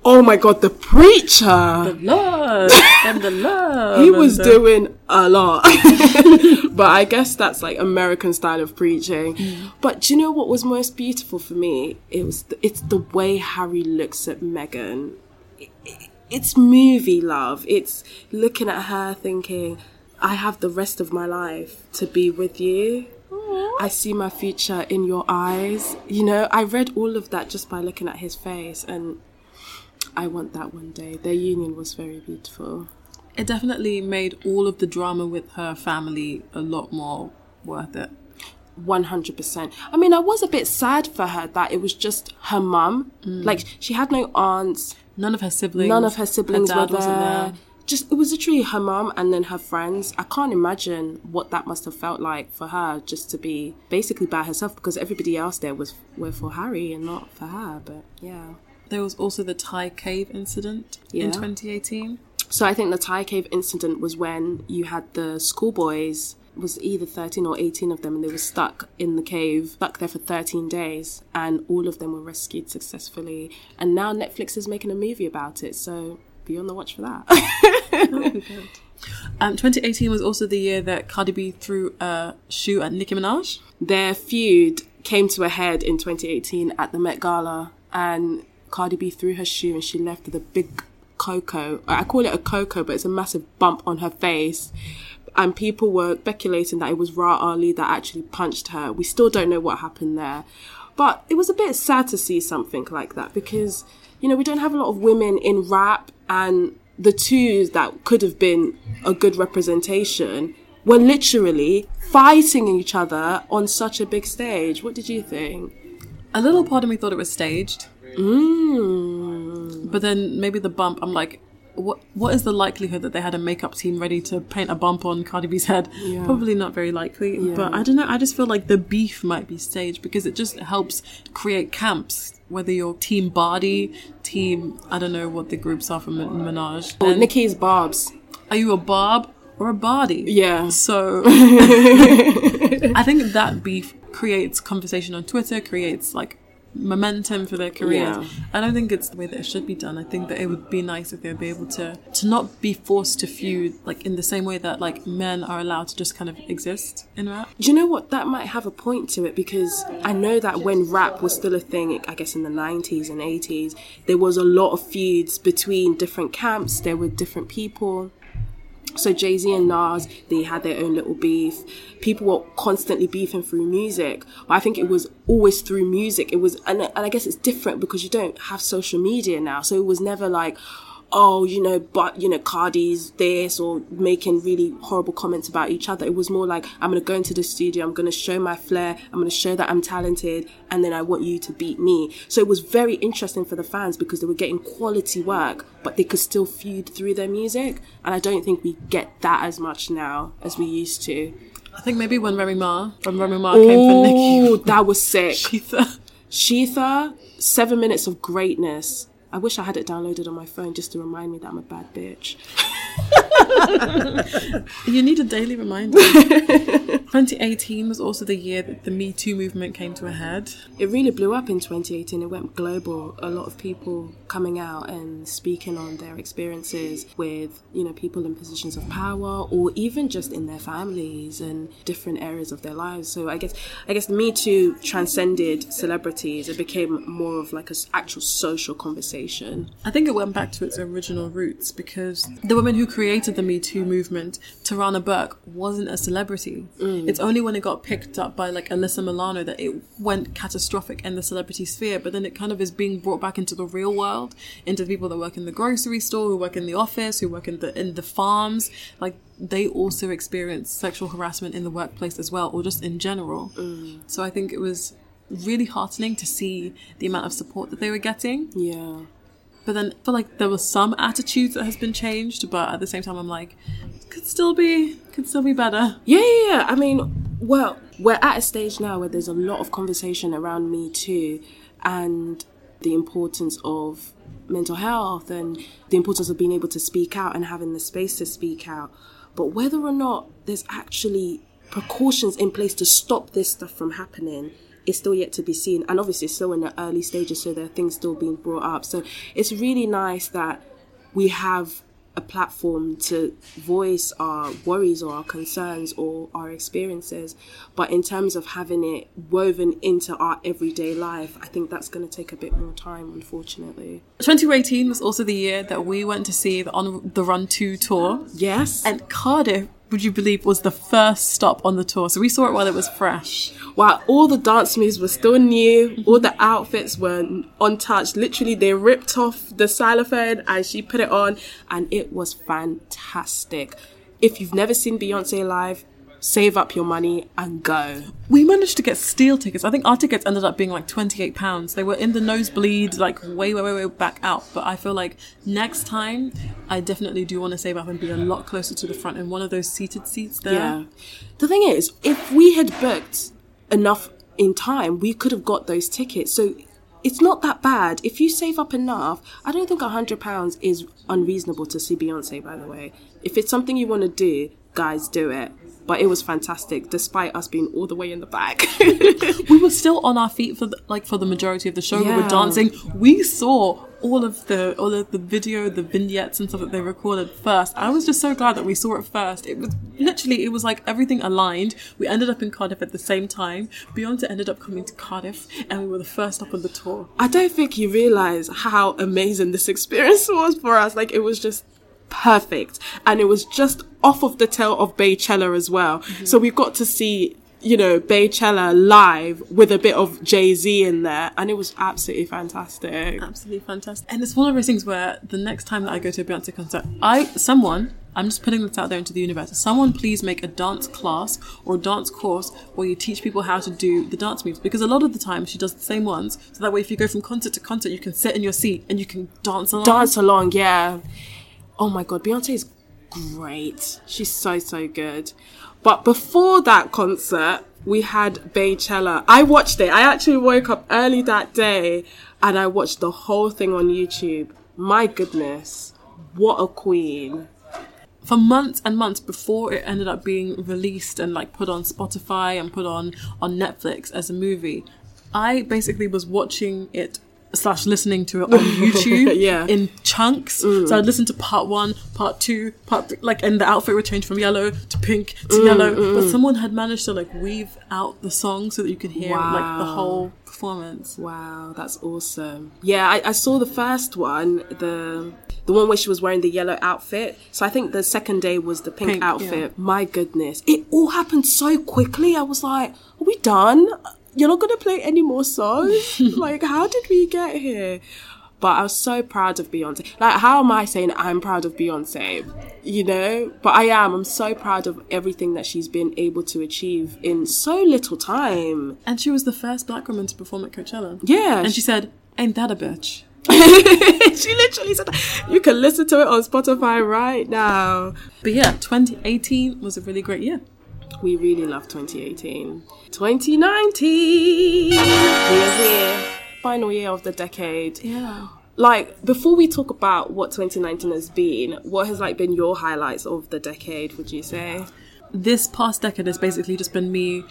Oh my god, the preacher! The love and the love. he was the- doing a lot. but I guess that's like American style of preaching. But do you know what was most beautiful for me? It was the, it's the way Harry looks at Meghan. It- it- It's movie love. It's looking at her thinking, I have the rest of my life to be with you. I see my future in your eyes. You know, I read all of that just by looking at his face and I want that one day. Their union was very beautiful. It definitely made all of the drama with her family a lot more worth it. 100%. I mean, I was a bit sad for her that it was just her mum. Mm. Like, she had no aunts, None of her siblings. none of her siblings dad were wasn't there. Just, it was literally her mum and then her friends. I can't imagine what that must have felt like for her just to be basically by herself because everybody else there was were for Harry and not for her. But yeah. There was also the Thai cave incident in 2018. So I think the Thai cave incident was when you had the schoolboys was either 13 or 18 of them and they were stuck in the cave stuck there for 13 days and all of them were rescued successfully and now Netflix is making a movie about it so be on the watch for that Um, 2018 was also the year that Cardi B threw a shoe at Nicki Minaj. their feud came to a head in 2018 at the Met Gala and Cardi B threw her shoe and she left with a big cocoa I call it a cocoa but it's a massive bump on her face and people were speculating that it was Rah Ali that actually punched her. We still don't know what happened there. But it was a bit sad to see something like that because, you know, we don't have a lot of women in rap and the two that could have been a good representation were literally fighting each other on such a big stage. What did you think? A little part of me thought it was staged, Mm. but then maybe the bump, I'm like, what what is the likelihood that they had a makeup team ready to paint a bump on Cardi B's head? Yeah. Probably not very likely. Yeah. But I don't know. I just feel like the beef might be staged because it just helps create camps. Whether you're Team Bardi, Team I don't know what the groups are for Min- Minaj. Oh, And Barbs. are you a Barb or a Bardi? Yeah. So I think that beef creates conversation on Twitter, creates like momentum for their careers. Yeah. I don't think it's the way that it should be done. I think that it would be nice if they'd be able to to not be forced to feud like in the same way that like men are allowed to just kind of exist in rap. Do you know what? That might have a point to it because I know that when rap was still a thing, I guess in the 90s and 80s, there was a lot of feuds between different camps. There were different people. So Jay-Z and Nas, they had their own little beef. People were constantly beefing through music, but I think it was always through music. It was, and, and I guess it's different because you don't have social media now. So it was never like, oh, you know, but you know, Cardi's this or making really horrible comments about each other. It was more like, I'm gonna go into the studio, I'm gonna show my flair, I'm gonna show that I'm talented, and then I want you to beat me. So it was very interesting for the fans because they were getting quality work, but they could still feud through their music. And I don't think we get that as much now as we used to. I think maybe when Remy Ma, when Remy Ma came for Oh, Nicki, that was sick. Shether. Shether, seven minutes of greatness. I wish I had it downloaded on my phone just to remind me that I'm a bad bitch. You need a daily reminder. 2018 was also the year that the Me Too movement came to a head. It really blew up in 2018. It went global. A lot of people coming out and speaking on their experiences with, you know, people in positions of power or even just in their families and different areas of their lives. So I guess I guess Me Too transcended celebrities. It became more of like an actual social conversation. I think it went back to its original roots because the women who created the Me Too movement, Tarana Burke, wasn't a celebrity. Mm. It's only when it got picked up by like Alyssa Milano that it went catastrophic in the celebrity sphere, but then it kind of is being brought back into the real world, into the people that work in the grocery store, who work in the office, who work in the in the farms. Like they also experience sexual harassment in the workplace as well, or just in general. So I think it was really heartening to see the amount of support that they were getting. Yeah. But then I feel like there was some attitudes that has been changed, but at the same time I'm like, could still be could still be better. Yeah, yeah, yeah. I mean, well, we're at a stage now where there's a lot of conversation around Me Too and the importance of mental health and the importance of being able to speak out and having the space to speak out. But whether or not there's actually precautions in place to stop this stuff from happening is still yet to be seen. And obviously, it's still in the early stages, so there are things still being brought up. So it's really nice that we have a platform to voice our worries or our concerns or our experiences. But in terms of having it woven into our everyday life, I think that's going to take a bit more time, unfortunately. 2018 was also the year that we went to see the On the Run 2 tour. Yes. And Cardiff, would you believe, was the first stop on the tour. So we saw it while it was fresh. while all the dance moves were still new, all the outfits were untouched. Literally, they ripped off the xylophone and she put it on, and it was fantastic. If you've never seen Beyonce live, save up your money and go. We managed to get steel tickets. I think our tickets ended up being like £28. They were in the nosebleed, like way, way, way, way back out. But I feel like next time, I definitely do want to save up and be a lot closer to the front in one of those seated seats there. Yeah. The thing is, if we had booked enough in time, we could have got those tickets. So it's not that bad. If you save up enough, I don't think a hundred pounds is unreasonable to see Beyonce, by the way. If it's something you want to do, guys, do it. But it was fantastic, despite us being all the way in the back. we were still on our feet for the, like for the majority of the show. We were dancing. We saw all of the all of the video, the vignettes and stuff that they recorded first. I was just so glad that we saw it first. It was literally it was like everything aligned. We ended up in Cardiff at the same time. Beyonce ended up coming to Cardiff, and we were the first up on the tour. I don't think you realize how amazing this experience was for us. Like it was just perfect, and it was just off of the tail of Beychella as well. Mm-hmm. So we got to see, you know, Beychella live with a bit of Jay-Z in there, and it was absolutely fantastic. Absolutely fantastic. And it's one of those things where the next time that I go to a Beyonce concert, I someone I'm just putting this out there into the universe. Someone please make a dance class or a dance course where you teach people how to do the dance moves because a lot of the time she does the same ones. So that way, if you go from concert to concert, you can sit in your seat and you can dance along. Dance along, yeah. Oh my god, Beyonce is great. She's so so good. But before that concert, we had Beychella. I watched it. I actually woke up early that day and I watched the whole thing on YouTube. My goodness, what a queen. for months and months before it ended up being released and like put on Spotify and put on on Netflix as a movie, I basically was watching it slash listening to it on YouTube Yeah. in chunks. So mm. I'd listen to part one, part two, part three, like and the outfit would change from yellow to pink to mm, yellow. Mm. But someone had managed to like weave out the song so that you could hear like the whole performance. Wow, that's awesome. Yeah, I, I saw the first one, the the one where she was wearing the yellow outfit. So I think the second day was the pink, Pink, outfit. yeah. My goodness, it all happened so quickly. I was like, "Are we done? You're not gonna play any more songs? like, how did we get here?" But I was so proud of Beyonce. Like, how am I saying I'm proud of Beyonce? You know, but I am. I'm so proud of everything that she's been able to achieve in so little time. And she was the first black woman to perform at Coachella. Yeah, And she said, Ain't that a bitch? she literally said that. You can listen to it on Spotify right now. But yeah, 2018 was a really great year. We really love 2018. 2019! We are here. Final year of the decade. Yeah. Like, before we talk about what 2019 has been, what has like been your highlights of the decade, would you say? this past decade has basically just been me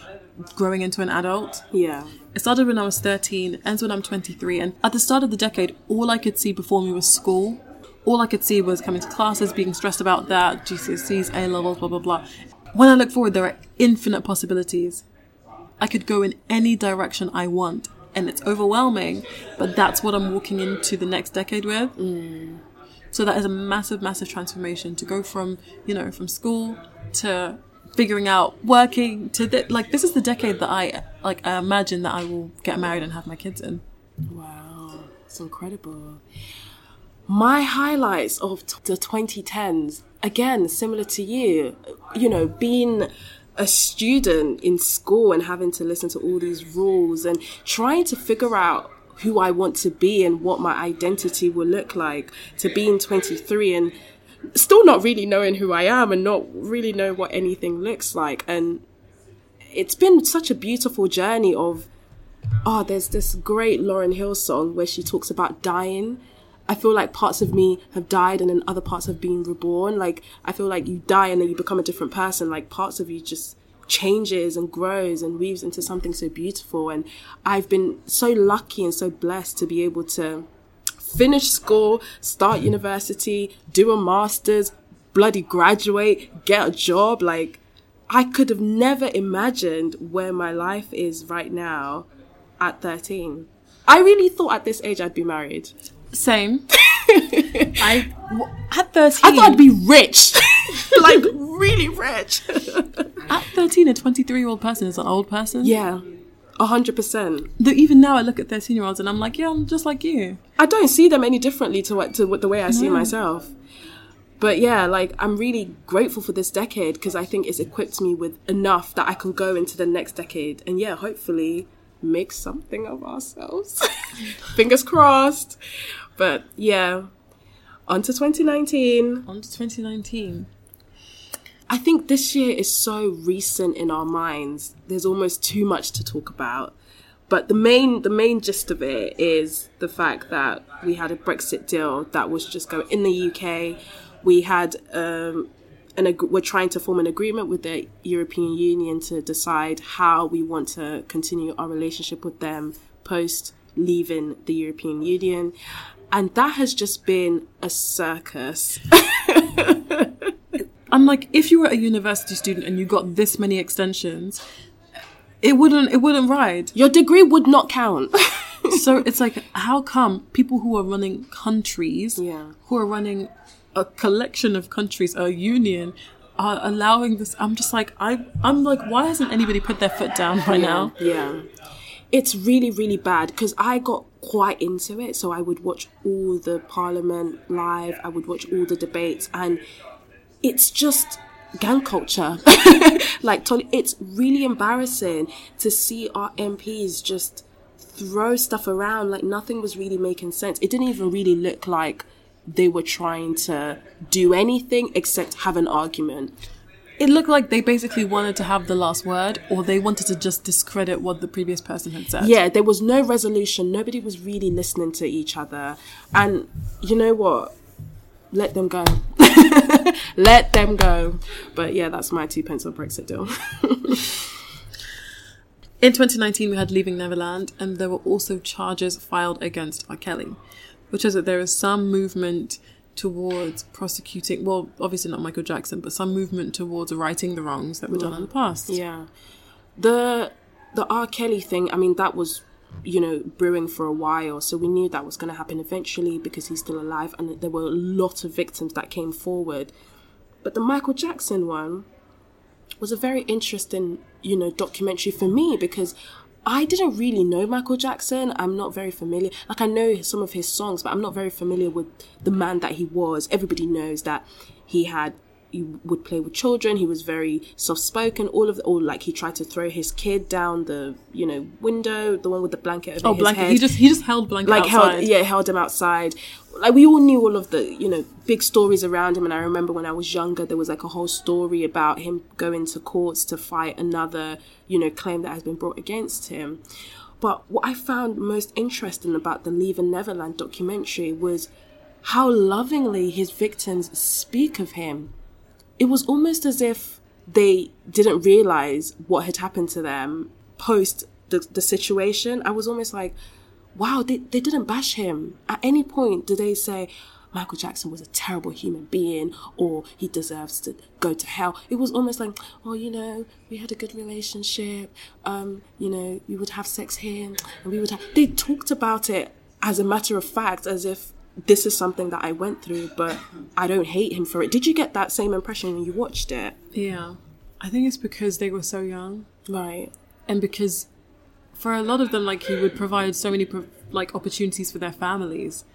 growing into an adult. Yeah. It started when I was 13, ends when I'm 23, and at the start of the decade, all I could see before me was school. All I could see was coming to classes, being stressed about that, GCSEs, A levels, blah, blah, blah. When I look forward, there are infinite possibilities. I could go in any direction I want, and it's overwhelming, but that's what I'm walking into the next decade with. Mm. So that is a massive, massive transformation to go from, you know, from school to figuring out working to th- like this is the decade that I like I imagine that I will get married and have my kids in. Wow, it's incredible. My highlights of t- the 2010s, again, similar to you, you know, being a student in school and having to listen to all these rules and trying to figure out who I want to be and what my identity will look like to being 23 and still not really knowing who I am and not really know what anything looks like. And it's been such a beautiful journey of oh, there's this great Lauryn Hill song where she talks about dying. I feel like parts of me have died and then other parts have been reborn. Like, I feel like you die and then you become a different person. Like, parts of you just changes and grows and weaves into something so beautiful. And I've been so lucky and so blessed to be able to finish school, start university, do a master's, bloody graduate, get a job. Like, I could have never imagined where my life is right now at 13. I really thought at this age I'd be married. Same. I at thirteen. I thought I'd be rich. like, really rich. at thirteen, a twenty-three-year-old person is an old person. yeah, 100%. Though even now, I look at thirteen-year-olds and I'm like, yeah, I'm just like you. I don't see them any differently to what to what the way I see myself. But yeah, like I'm really grateful for this decade because I think it's equipped me with enough that I can go into the next decade and yeah, hopefully make something of ourselves. Fingers crossed. But yeah, on to 2019. On to 2019. I think this year is so recent in our minds. There's almost too much to talk about. But the main the main gist of it is the fact that we had a Brexit deal that was just going in the UK. We had um, an ag- we're trying to form an agreement with the European Union to decide how we want to continue our relationship with them post leaving the European Union. And that has just been a circus. I'm like, if you were a university student and you got this many extensions, it wouldn't it wouldn't ride. Your degree would not count. so it's like, how come people who are running countries, Yeah. who are running a collection of countries, a union, are allowing this? I'm just like, I I'm like, why hasn't anybody put their foot down by now? Yeah. It's really, really bad because I got quite into it. So I would watch all the parliament live, I would watch all the debates, and it's just gang culture. like, it's really embarrassing to see our MPs just throw stuff around like nothing was really making sense. It didn't even really look like they were trying to do anything except have an argument. It looked like they basically wanted to have the last word, or they wanted to just discredit what the previous person had said. Yeah, there was no resolution. Nobody was really listening to each other. And you know what? Let them go. Let them go. But yeah, that's my two pence on Brexit deal. In 2019, we had Leaving Neverland, and there were also charges filed against R. Kelly, which shows that there is some movement towards prosecuting, well, obviously not Michael Jackson, but some movement towards righting the wrongs that were done in the past. yeah. The the R. Kelly thing, I mean, that was, you know, brewing for a while. So we knew that was going to happen eventually because he's still alive. And there were a lot of victims that came forward. But the Michael Jackson one was a very interesting, you know, documentary for me because I didn't really know Michael Jackson. I'm not very familiar. Like I know some of his songs, but I'm not very familiar with the man that he was. Everybody knows that he had he would play with children. He was very soft spoken. All of the, or like he tried to throw his kid down the you know window, the one with the blanket over Oh, his blanket. head He just he just held blanket like outside. held yeah held him outside like we all knew all of the you know big stories around him and i remember when i was younger there was like a whole story about him going to courts to fight another you know claim that has been brought against him but what i found most interesting about the Leaving Neverland documentary was how lovingly his victims speak of him it was almost as if they didn't realize what had happened to them post the, the situation. I was almost like, wow, they, they didn't bash him. At any point did they say, Michael Jackson was a terrible human being or he deserves to go to hell. It was almost like, oh, you know, we had a good relationship. Um, you know, we would have sex here and we would have. They talked about it as a matter of fact, as if this is something that I went through, but I don't hate him for it. Did you get that same impression when you watched it? Yeah. I think it's because they were so young. Right. And because for a lot of them, like, he would provide so many, like, opportunities for their families.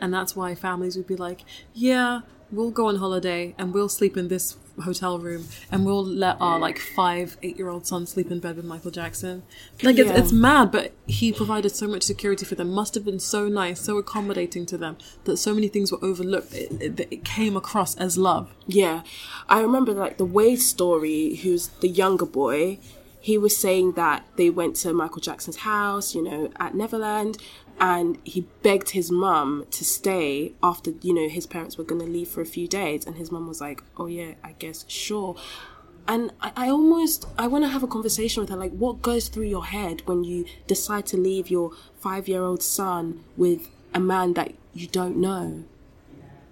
And that's why families would be like, yeah, we'll go on holiday and we'll sleep in this hotel room and we'll let our like five eight year old son sleep in bed with michael jackson. Like Yeah. it's, it's mad but he provided so much security for them. Must have been so nice so accommodating to them that so many things were overlooked. It, it, it came across as love. Yeah, I remember like the Wade story, who's the younger boy. He was saying that they went to Michael Jackson's house, you know, at Neverland, and he begged his mum to stay after, you know, his parents were going to leave for a few days. And his mum was like, oh, yeah, I guess, sure. And I, I almost, I want to have a conversation with her, like, what goes through your head when you decide to leave your five year old son with a man that you don't know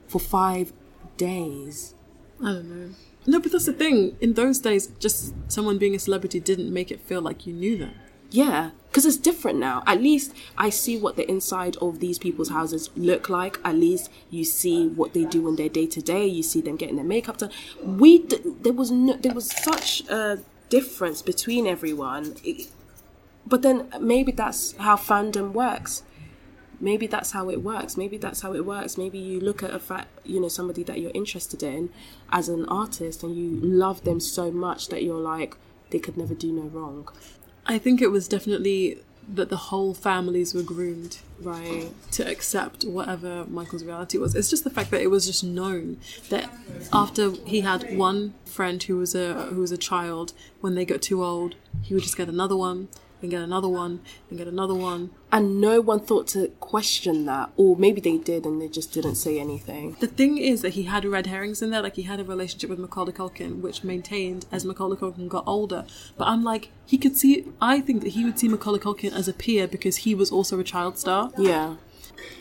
for five days? i don't know no but that's the thing in those days just someone being a celebrity didn't make it feel like you knew them Yeah, because it's different now. At least I see what the inside of these people's houses look like. At least you see what they do in their day to day. You see them getting their makeup done. We d- there was no, there was such a difference between everyone. It- but then maybe that's how fandom works. Maybe that's how it works. Maybe that's how it works. Maybe you look at a fact, you know, somebody that you're interested in as an artist, and you love them so much that you're like, they could never do no wrong. I think it was definitely that the whole families were groomed Right. to accept whatever Michael's reality was. It's just the fact that it was just known that after he had one friend who was a who was a child, when they got too old, he would just get another one and get another one and get another one. And no one thought to question that, or maybe they did and they just didn't say anything. The thing is that he had red herrings in there, like he had a relationship with Macaulay Culkin, which maintained as Macaulay Culkin got older. But I'm like, he could see. I think that he would see Macaulay Culkin as a peer because he was also a child star. Yeah.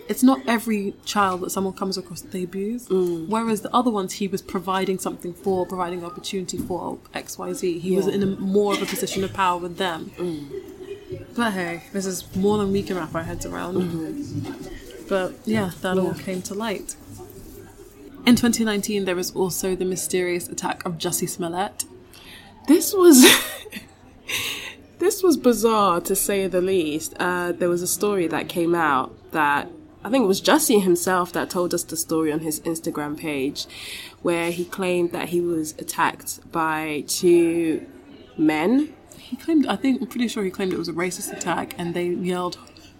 It's not every child that someone comes across that they abuse. Mm. Whereas the other ones, he was providing something for, providing opportunity for X, Y, Z. He was in a, more of a position of power with them. Mm. But hey, this is more than we can wrap our heads around. Mm-hmm. But yeah, that all came to light. In 2019, there was also the mysterious attack of Jussie Smollett. This was this was bizarre to say the least. Uh, there was a story that came out that I think it was Jussie himself that told us the story on his Instagram page, where he claimed that he was attacked by two men. He claimed, I think, I'm pretty sure he claimed it was a racist attack, and they yelled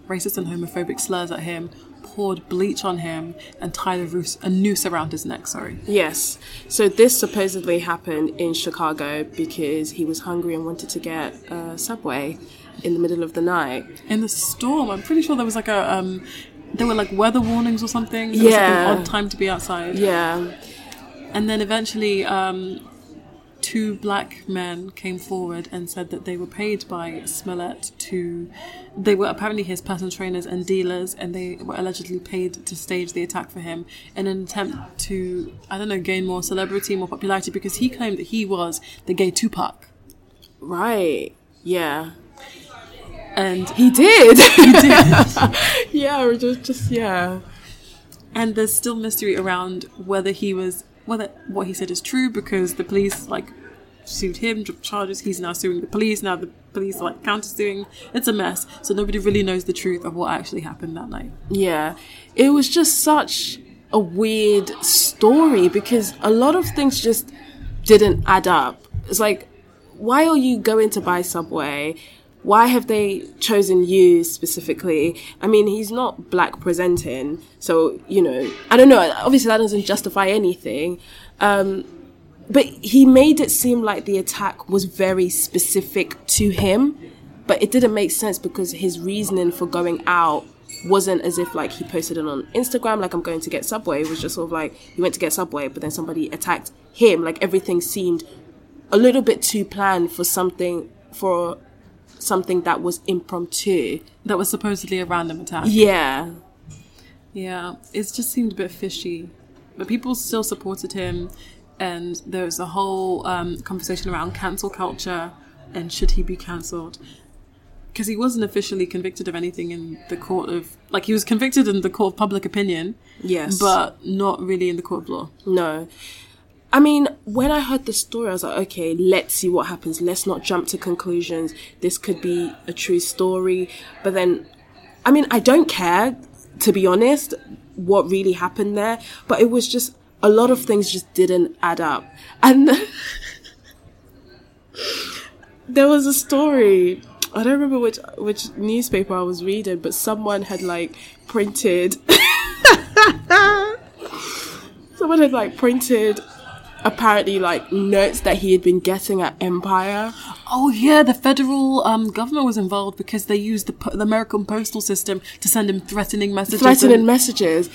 racist and homophobic slurs at him, poured bleach on him, and tied a, roos- a noose around his neck. Sorry. Yes. So this supposedly happened in Chicago because he was hungry and wanted to get a subway in the middle of the night. In the storm, I'm pretty sure there was like a, um, there were like weather warnings or something. It was like Yeah. an odd time to be outside. Yeah. And then eventually, um, two black men came forward and said that they were paid by Smollett to. They were apparently his personal trainers and dealers, and they were allegedly paid to stage the attack for him in an attempt to, I don't know, gain more celebrity, more popularity, because he claimed that he was the gay Tupac. Right. Yeah. And He did. yeah, or just just yeah. and there's still mystery around whether he was whether what he said is true because the police like sued him, dropped charges. He's now suing the police. Now the police are like counter suing. It's a mess. So nobody really knows the truth of what actually happened that night. Yeah. It was just such a weird story because a lot of things just didn't add up. It's like, why are you going to buy Subway? Why have they chosen you specifically? I mean, he's not black presenting, so, you know, I don't know. Obviously, that doesn't justify anything. Um, but he made it seem like the attack was very specific to him but it didn't make sense because his reasoning for going out wasn't as if like he posted it on instagram like i'm going to get subway it was just sort of like he went to get subway but then somebody attacked him like everything seemed a little bit too planned for something for something that was impromptu. That was supposedly a random attack. Yeah. Yeah, it just seemed a bit fishy. But people still supported him, and there was a whole um, conversation around cancel culture and should he be cancelled. Because he wasn't officially convicted of anything in the court of. Like, he was convicted in the court of public opinion, Yes. but not really in the court of law. No. I mean, when I heard the story, I was like, okay, let's see what happens. Let's not jump to conclusions. This could be a true story. But then, I mean, I don't care, to be honest, what really happened there. But it was just, a lot of things just didn't add up. And there was a story. I don't remember which which newspaper I was reading, but someone had like printed someone had like printed apparently like notes that he had been getting at Empire. Oh yeah, the federal um, government was involved because they used the, the American postal system to send him threatening messages. Threatening and messages.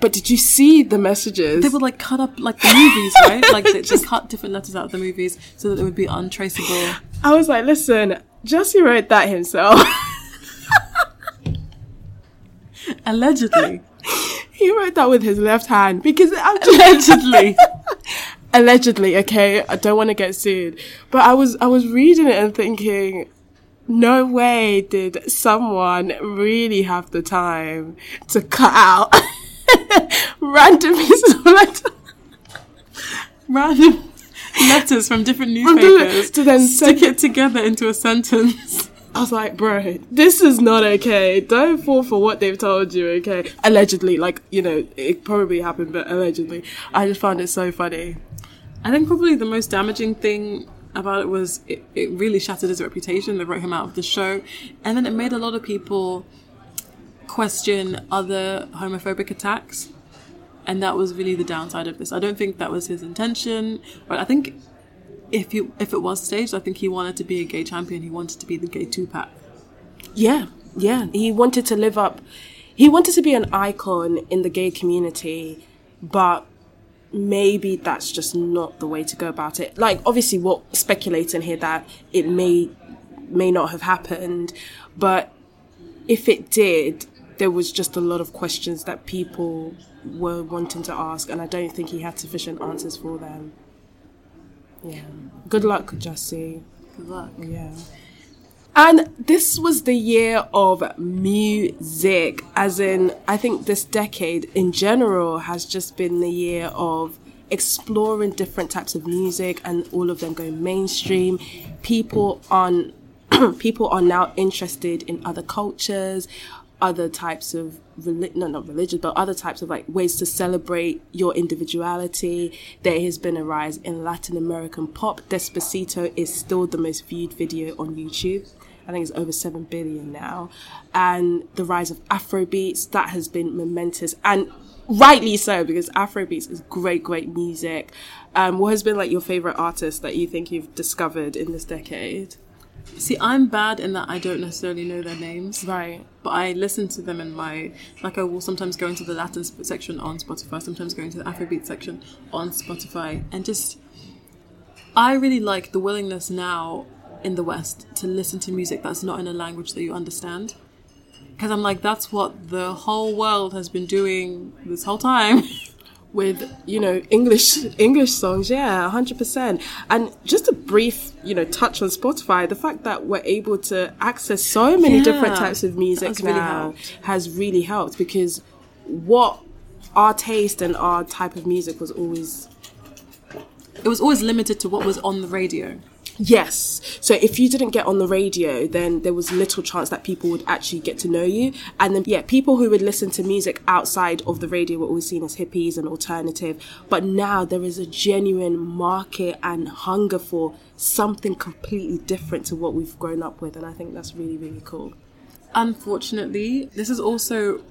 But did you see the messages? they would like cut up like the movies, right? Like they just cut different letters out of the movies so that it would be untraceable. I was like, listen, Jussie wrote that himself. Allegedly, he wrote that with his left hand because actually allegedly. allegedly, okay, I don't want to get sued. But I was I was reading it and thinking, no way did someone really have the time to cut out random pieces of letter random letters from different newspapers to then stick it together into a sentence. I was like, bro, this is not okay. Don't fall for what they've told you, okay? Allegedly, like, you know, it probably happened, but allegedly. I just found it so funny. I think probably the most damaging thing about it was it, it really shattered his reputation. They wrote him out of the show, and then it made a lot of people question other homophobic attacks. And that was really the downside of this. I don't think that was his intention, but I think if you if it was staged, I think he wanted to be a gay champion. He wanted to be the gay Tupac. Yeah, yeah. He wanted to live up, he wanted to be an icon in the gay community, but maybe that's just not the way to go about it. Like, obviously, we're speculating here that it may, may not have happened, but if it did, there was just a lot of questions that people were wanting to ask, and I don't think he had sufficient answers for them. Yeah. Good luck, Jussie. Good luck. Yeah. And this was the year of music, as in, I think this decade in general has just been the year of exploring different types of music and all of them going mainstream. People on people are now interested in other cultures, other types of reli- no, not religion, but other types of like ways to celebrate your individuality. There has been a rise in Latin American pop. Despacito is still the most viewed video on YouTube. I think it's over 7 billion now. And the rise of Afrobeats, that has been momentous. And rightly so, because Afrobeats is great, great music. Um, what has been like your favorite artist that you think you've discovered in this decade? See, I'm bad in that I don't necessarily know their names. Right. but I listen to them in my like I will sometimes go into the Latin section on Spotify, sometimes go into the Afrobeat section on Spotify, and just I really like the willingness now in the West to listen to music that's not in a language that you understand. Because I'm like, that's what the whole world has been doing this whole time. with you know English English songs, yeah, hundred percent. And just a brief, you know, touch on Spotify. The fact that we're able to access so many different types of music really now helped. has really helped because what our taste and our type of music was always it was always limited to what was on the radio. Yes. So if you didn't get on the radio, then there was little chance that people would actually get to know you. And then, yeah, people who would listen to music outside of the radio were always seen as hippies and alternative. But now there is a genuine market and hunger for something completely different to what we've grown up with. And I think that's really, really cool. Unfortunately, this has also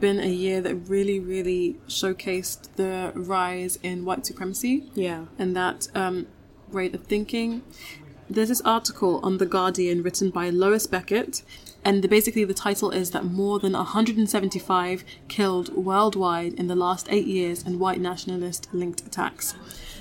been a year that really, really showcased the rise in white supremacy. Yeah. and that um, rate of thinking. There's this article on The Guardian written by Lois Beckett, And the, basically, the title is that more than 175 killed worldwide in the last eight years in white nationalist linked attacks.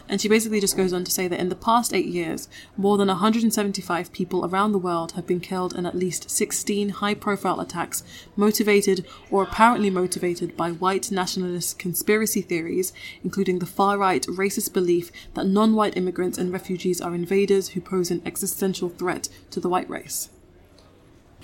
And she basically just goes on to say that in the past eight years, more than 175 people around the world have been killed in at least 16 high profile attacks motivated or apparently motivated by white nationalist conspiracy theories, including the far right racist belief that non white immigrants and refugees are invaders who pose an existential threat to the white race.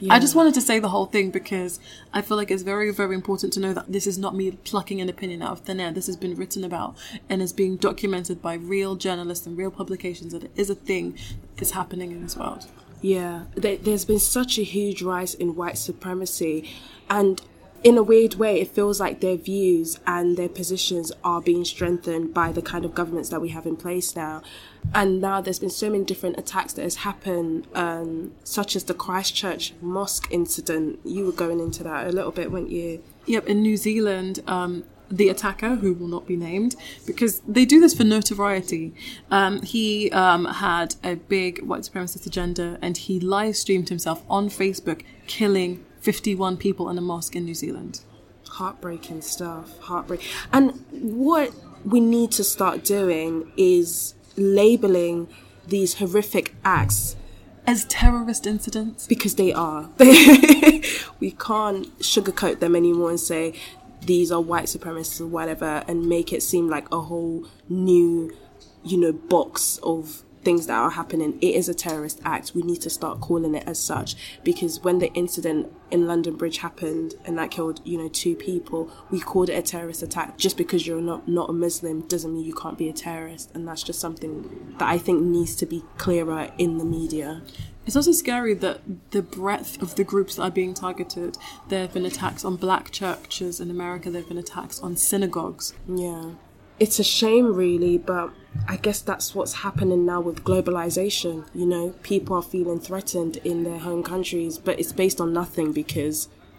I just wanted to say the whole thing because I feel like it's very, very important to know that this is not me plucking an opinion out of thin air. This has been written about and is being documented by real journalists and real publications that it is a thing that is happening in this world. Yeah, there, there's been such a huge rise in white supremacy, and in a weird way, it feels like their views and their positions are being strengthened by the kind of governments that we have in place now. And now there's been so many different attacks that has happened, um, such as the Christchurch mosque incident. You were going into that a little bit, weren't you? Yep, in New Zealand, um, the attacker, who will not be named, because they do this for notoriety, um, he um, had a big white supremacist agenda and he live streamed himself on Facebook killing 51 people in a mosque in New Zealand. Heartbreaking stuff. Heartbreak. And what we need to start doing is labeling these horrific acts As terrorist incidents, because they are. we can't sugarcoat them anymore and say these are white supremacists or whatever and make it seem like a whole new, you know, box of things that are happening. It is a terrorist act. We need to start calling it as such because when the incident in London Bridge happened and that killed, you know, two people, we called it a terrorist attack. Just because you're not not a Muslim doesn't mean you can't be a terrorist, and that's just something that I think needs to be clearer in the media. It's also scary that the breadth of the groups that are being targeted. There have been attacks on black churches in America. There have been attacks on synagogues. Yeah. It's a shame, really, but I guess that's what's happening now with globalization. You know, people are feeling threatened in their home countries, but it's based on nothing because,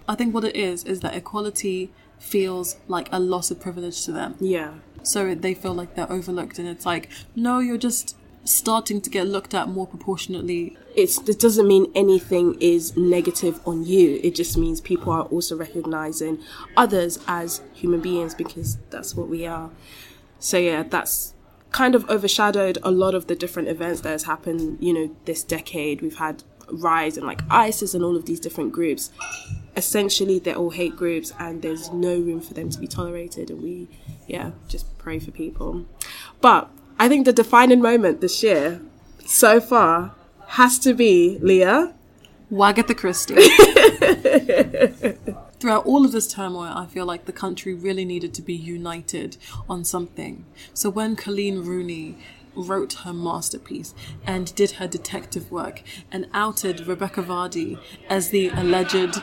I think what it is is that equality feels like a loss of privilege to them. yeah, So they feel like they're overlooked, and it's like, no, you're just starting to get looked at more proportionately. it's it doesn't mean anything is negative on you. It just means people are also recognizing others as human beings because that's what we are. So yeah, that's kind of overshadowed a lot of the different events that has happened, you know, this decade. We've had rise in like ISIS and all of these different groups. Essentially they're all hate groups and there's no room for them to be tolerated and we yeah, just pray for people. But I think the defining moment this year so far has to be Leah. Wagatha Christie. Throughout all of this turmoil, I feel like the country really needed to be united on something. So when Colleen Rooney wrote her masterpiece and did her detective work and outed Rebecca Vardy as the alleged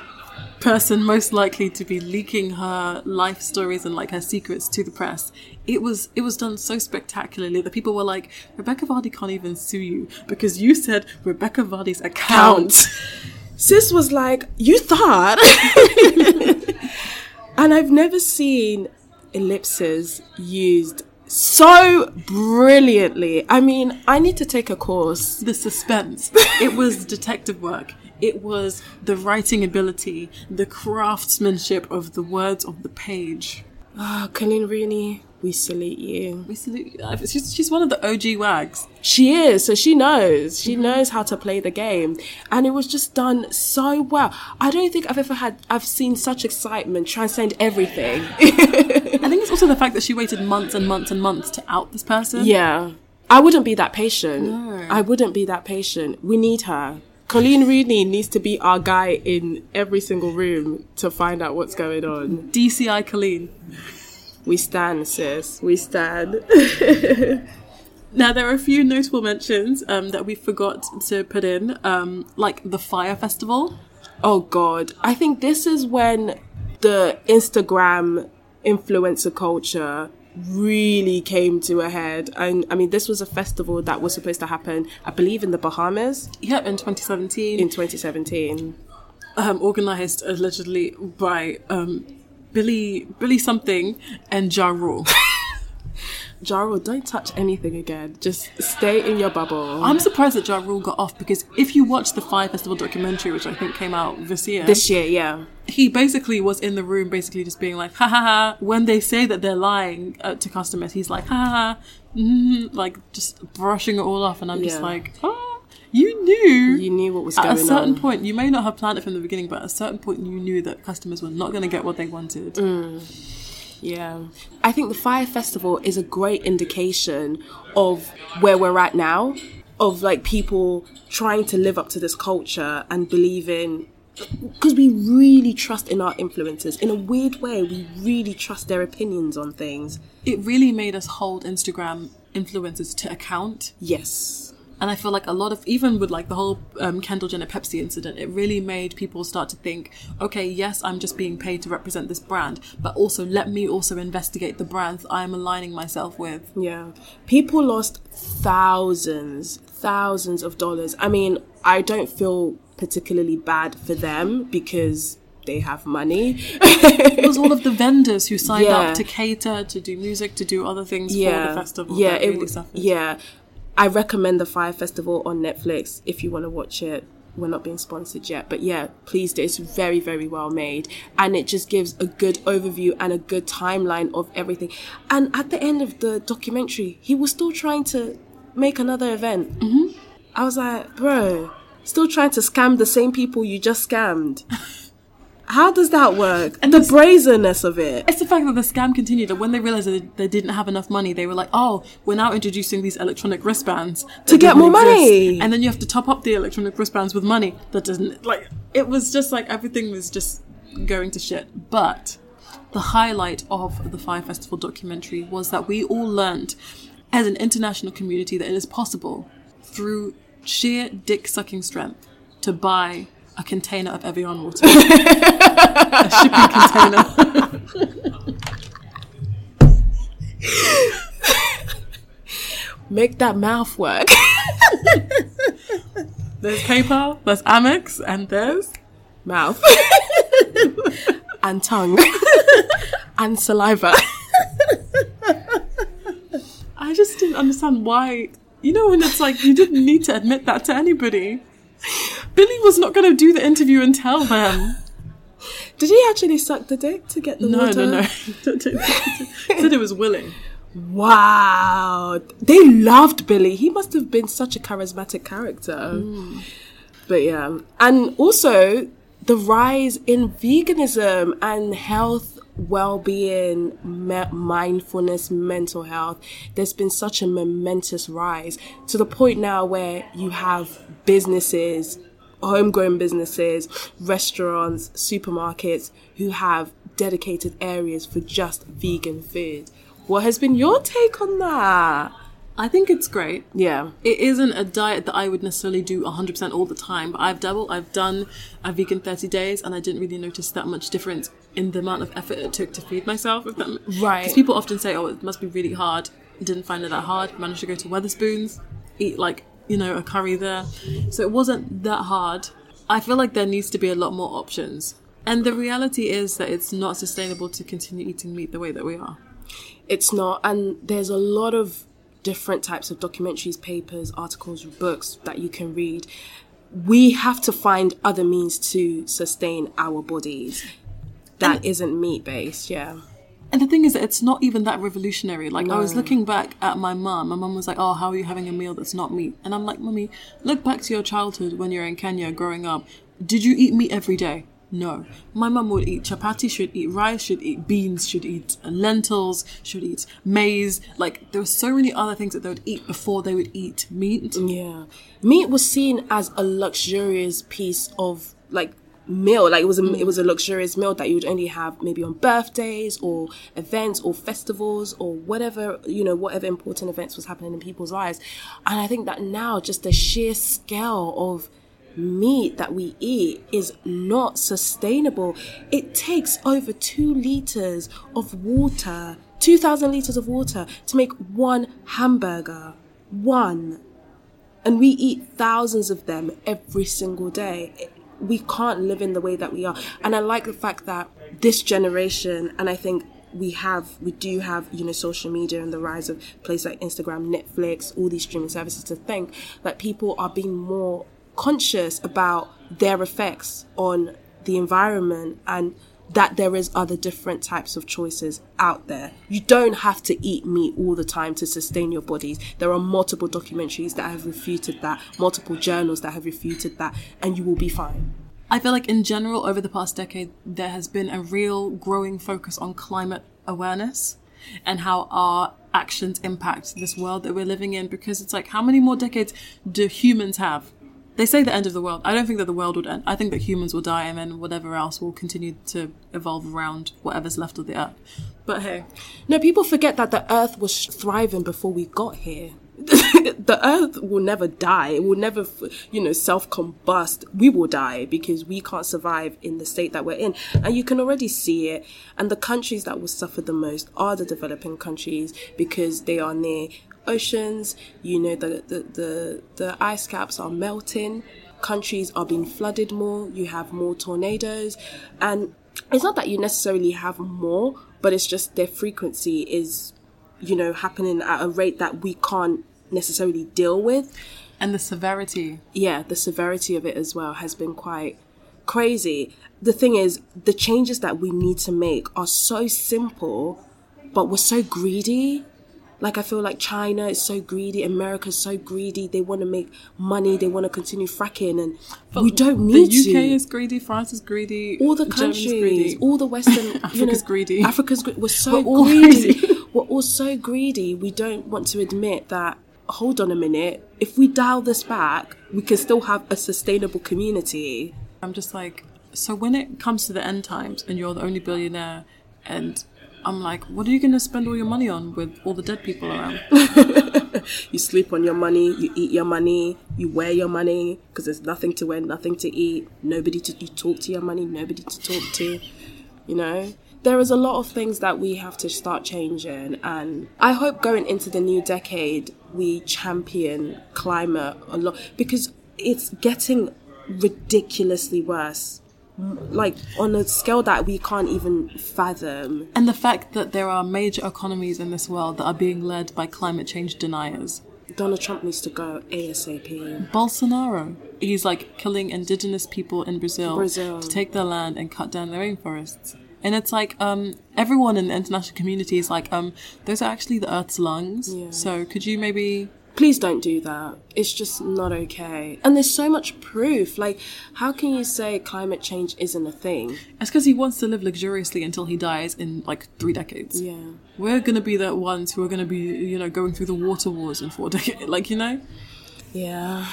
person most likely to be leaking her life stories and like her secrets to the press. It was it was done so spectacularly that people were like, Rebecca Vardy can't even sue you because you said Rebecca Vardy's account. Sis was like, You thought? and I've never seen ellipses used so brilliantly. I mean, I need to take a course. the suspense. It was detective work. It was the writing ability, the craftsmanship of the words of the page. Ah, Colleen Rooney, we salute you. We salute you. She's, she's one of the OG wags. She is, so she knows. She knows how to play the game. And it was just done so well. I don't think I've ever had, I've seen such excitement transcend everything. I think it's also the fact that she waited months and months and months to out this person. yeah. I wouldn't be that patient. No. I wouldn't be that patient. We need her. Colleen Rooney needs to be our guy in every single room to find out what's going on. DCI Colleen. We stand, sis. We stand. Now, there are a few notable mentions um, that we forgot to put in, um, like the Fyre Festival. Oh God, I think this is when the Instagram influencer culture really came to a head. And I mean, this was a festival that was supposed to happen, I believe, in the Bahamas Yep, in 2017. in 2017. um, organized allegedly by um, Billy Billy something and Ja Rule. Ja Rule, don't touch anything again. Just stay in your bubble. I'm surprised that Ja Rule got off because if you watch the Fyre Festival documentary, which I think came out this year, this year, yeah. he basically was in the room, basically just being like, ha ha ha. When they say that they're lying uh, to customers, he's like, ha ha ha, mm, like just brushing it all off. And I'm just Yeah. like, ah, you knew. You knew what was at going on. At a certain on. point, you may not have planned it from the beginning, but at a certain point, you knew that customers were not going to get what they wanted. Mm. Yeah. I think the Fyre Festival is a great indication of where we're at now, of like people trying to live up to this culture and believe in. Because we really trust in our influencers. In a weird way, we really trust their opinions on things. It really made us hold Instagram influencers to account. Yes. And I feel like a lot of, even with like the whole um, Kendall Jenner Pepsi incident, it really made people start to think, okay, yes, I'm just being paid to represent this brand, but also let me also investigate the brands I'm aligning myself with. Yeah. People lost thousands, thousands of dollars. I mean, I don't feel particularly bad for them because they have money. It was all of the vendors who signed Yeah. up to cater, to do music, to do other things for the festival. Yeah, it, really suffered. yeah. I recommend the Fyre Festival on Netflix if you want to watch it. We're not being sponsored yet, but yeah, please do. It's very, very well made, and it just gives a good overview and a good timeline of everything. And at the end of the documentary, he was still trying to make another event. Mm-hmm. I was like, bro, still trying to scam the same people you just scammed. How does that work? And the this- brazenness of it. It's the fact that the scam continued, and when they realized that they didn't have enough money, they were like, "Oh, we're now introducing these electronic wristbands To get more exist." money. and then you have to top up the electronic wristbands with money that doesn't like." It was just like everything was just going to shit. But the highlight of the Fyre Festival documentary was that we all learned, as an international community, that it is possible through sheer dick sucking strength to buy a container of Evian water, a shipping container. Make that mouth work. There's PayPal, there's Amex, and there's mouth and tongue and saliva. I just didn't understand why. You know, when it's like you didn't need to admit that to anybody. Billy was not going to do the interview and tell them. Did he actually suck the dick to get the No, water? no, no. no. Said it was willing. Wow, they loved Billy. He must have been such a charismatic character. Hmm. But yeah, and also the rise in veganism and health, well-being, me- mindfulness, mental health. There's been such a momentous rise to the point now where you have businesses, homegrown businesses, restaurants, supermarkets who have dedicated areas for just vegan food. What has been your take on that? I think it's great. Yeah. It isn't a diet that I would necessarily do 100% all the time, but I've doubled. I've done a vegan 30 days and I didn't really notice that much difference in the amount of effort it took to feed myself. If that, Right. Because people often say, oh, it must be really hard. Didn't find it that hard. Managed to go to Wetherspoons, eat like, you know, a curry there. So it wasn't that hard. I feel like there needs to be a lot more options. And the reality is that it's not sustainable to continue eating meat the way that we are. It's not, and there's a lot of different types of documentaries, papers, articles, books that you can read. We have to find other means to sustain our bodies that isn't meat based, yeah. And the thing is that it's not even that revolutionary. Like I was looking back at my mum. My mum was like, "Oh, how are you having a meal that's not meat?" And I'm like, "Mummy, look back to your childhood when you're in Kenya growing up. Did you eat meat every day?" No. My mum would eat chapati, should eat rice, should eat beans, should eat lentils, should eat maize. Like there were so many other things that they would eat before they would eat meat. Yeah. Meat was seen as a luxurious piece of like meal. Like it was a it mm. was a luxurious meal that you would only have maybe on birthdays or events or festivals or whatever, you know, whatever important events was happening in people's lives. And I think that now just the sheer scale of meat that we eat is not sustainable. It takes over two liters of water, 2,000 liters of water to make one hamburger. One and we eat thousands of them every single day. We can't live in the way that we are. And I like the fact that this generation, and I think we have we do have you know social media and the rise of places like Instagram, Netflix, all these streaming services to think that people are being more conscious about their effects on the environment and that there is other different types of choices out there. You don't have to eat meat all the time to sustain your bodies. There are multiple documentaries that have refuted that, multiple journals that have refuted that, and you will be fine. I feel like in general, over the past decade, there has been a real growing focus on climate awareness and how our actions impact this world that we're living in. Because it's like, how many more decades do humans have? They say the end of the world. I don't think that the world would end. I think that humans will die and then whatever else will continue to evolve around whatever's left of the earth. But hey, No, people forget that the earth was thriving before we got here. the earth will never die. It will never, you know, self combust. We will die because we can't survive in the state that we're in. And you can already see it. And the countries that will suffer the most are the developing countries because they are near oceans. You know, the, the, the, the ice caps are melting. Countries are being flooded more. You have more tornadoes. And it's not that you necessarily have more, but it's just their frequency is, you know, happening at a rate that we can't necessarily deal with. and the severity. Yeah, the severity of it as well has been quite crazy. The thing is, the changes that we need to make are so simple, but we're so greedy. Like I feel like China is so greedy, America's so greedy. They want to make money, they want to continue fracking, and we don't need to. The UK to is greedy, France is greedy, all the countries, greedy. all the Western, you know, Africa's greedy. Africa's gre- we're so We're all greedy. greedy. we're all so greedy. We don't want to admit that. Hold on a minute. If we dial this back, we can still have a sustainable community. I'm just like, so when it comes to the end times and you're the only billionaire, and I'm like, what are you going to spend all your money on with all the dead people around? You sleep on your money, you eat your money, you wear your money because there's nothing to wear, nothing to eat, nobody to you talk to your money, nobody to talk to. You know, there is a lot of things that we have to start changing, and I hope going into the new decade we champion climate a lot because it's getting ridiculously worse. Like on a scale that we can't even fathom. and the fact that there are major economies in this world that are being led by climate change deniers. Donald Trump needs to go ASAP. Bolsonaro, he's like killing indigenous people in Brazil, Brazil. to take their land and cut down their rainforests. And it's like um, everyone in the international community is like, um, those are actually the Earth's lungs. Yeah. So could you maybe please don't do that. It's just not okay. And there's so much proof. Like, how can you say climate change isn't a thing? It's because he wants to live luxuriously until he dies in like three decades. Yeah. We're gonna be the ones who are gonna be, you know, going through the water wars in four decades. Like, you know, Yeah.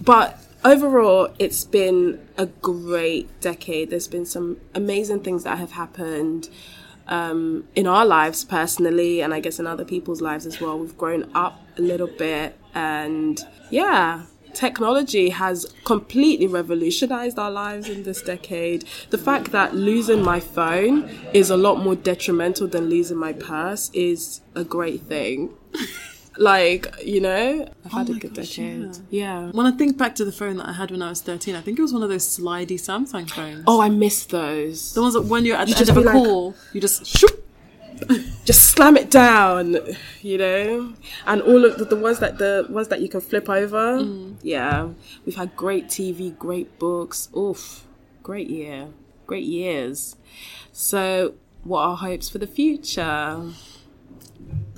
But overall, it's been a great decade. There's been some amazing things that have happened um, in our lives personally, and I guess in other people's lives as well. We've grown up a little bit, and yeah. Technology has completely revolutionized our lives in this decade. The fact that losing my phone is a lot more detrimental than losing my purse is a great thing. like, you know, I've had Oh a good gosh, decade. yeah. Yeah. when I think back to the phone that I had when I was 13, I think it was one of those slidey Samsung phones. Oh, I miss those. The ones that when you're at the just end of a like- call, you just shoop. Just slam it down, you know. And all of the, the ones that the ones that you can flip over. Mm. Yeah, we've had great TV, great books. Oof, great year, great years. So, what are hopes for the future?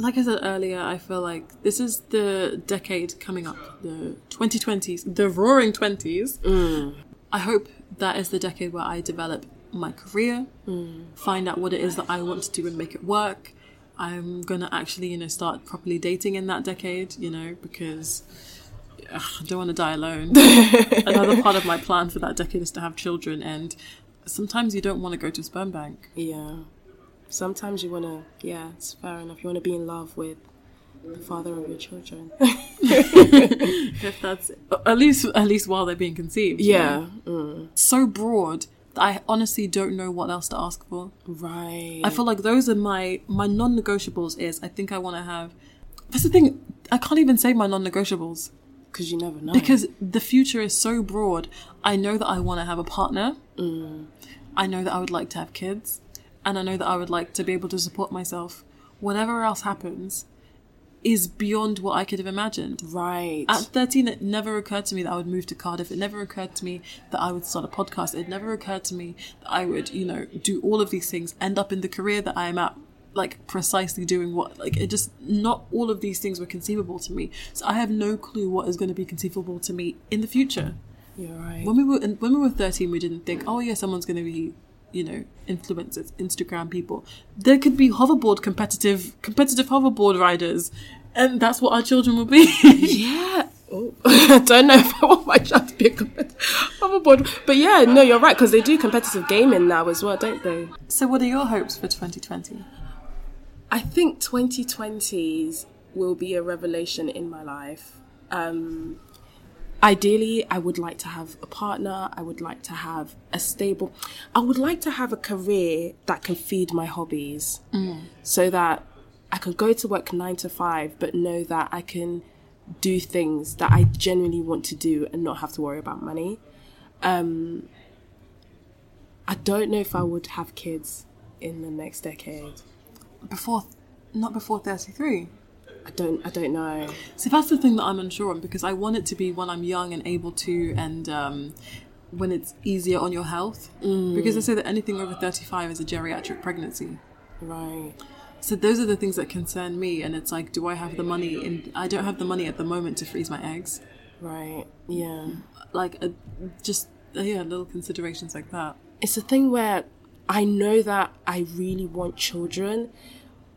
Like I said earlier, I feel like this is the decade coming up, the 2020s, the roaring 20s. Mm. I hope that is the decade where I develop my career, mm. find out what it is that I want to do and make it work. I'm gonna actually, you know, start properly dating in that decade, you know, because ugh, I don't want to die alone. Another part of my plan for that decade is to have children, and sometimes you don't want to go to a sperm bank. Yeah, sometimes you wanna. Yeah, it's fair enough. You wanna be in love with the father of your children. If that's at least at least while they're being conceived. yeah. Mm. so broad that I honestly don't know what else to ask for. Right. I feel like those are my my non-negotiables. Is I think I want to have. That's the thing. I can't even say my non-negotiables because you never know. because the future is so broad. I know that I want to have a partner. I know that I would like to have kids, and I know that I would like to be able to support myself. Whatever else happens is beyond what I could have imagined. Right. At 13, it never occurred to me that I would move to Cardiff. It never occurred to me that I would start a podcast. It never occurred to me that I would, you know, do all of these things, end up in the career that I am at, like precisely doing what, like, it just, not all of these things were conceivable to me. So I have no clue what is going to be conceivable to me in the future. You're right. When we were when we were 13, we didn't think, oh yeah, someone's going to be, you know, influencers, Instagram people. There could be hoverboard competitive competitive hoverboard riders, and that's what our children will be. Yeah. Oh, I don't know if I want my child to be a competitive hoverboard. But yeah, no, you're right, because they do competitive gaming now as well, don't they? so, what are your hopes for 2020? I think 2020s will be a revelation in my life. Um, ideally, I would like to have a partner. I would like to have a stable. I would like to have a career that can feed my hobbies, so that I can go to work nine to five, but know that I can do things that I genuinely want to do and not have to worry about money. Um, I don't know if I would have kids in the next decade. Before, not before 33. I don't. I don't know. So that's the thing that I'm unsure on because I want it to be when I'm young and able to, and um, when it's easier on your health. Because they say that anything over 35 is a geriatric pregnancy. Right. So those are the things that concern me, and it's like, do I have the money? In I don't have the money at the moment to freeze my eggs. Right. Yeah. Like, uh, just uh, yeah, little considerations like that. It's a thing where I know that I really want children,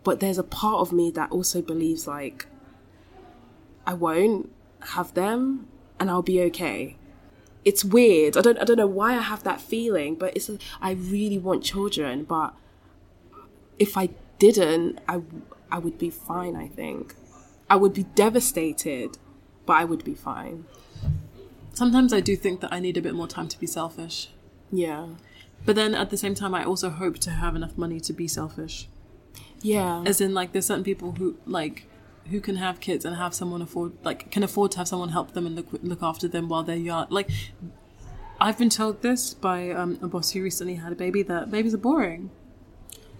but there's a part of me that also believes like I won't have them and I'll be okay. It's weird. I don't I don't know why I have that feeling, but it's a, I really want children, but if I didn't, I I would be fine, I think. I would be devastated, but I would be fine. Sometimes I do think that I need a bit more time to be selfish, Yeah. but then at the same time, I also hope to have enough money to be selfish. Yeah. As in, like, there's certain people who like who can have kids and have someone afford like can afford to have someone help them and look look after them while they're young. Like, I've been told this by um, a boss who recently had a baby that babies are boring.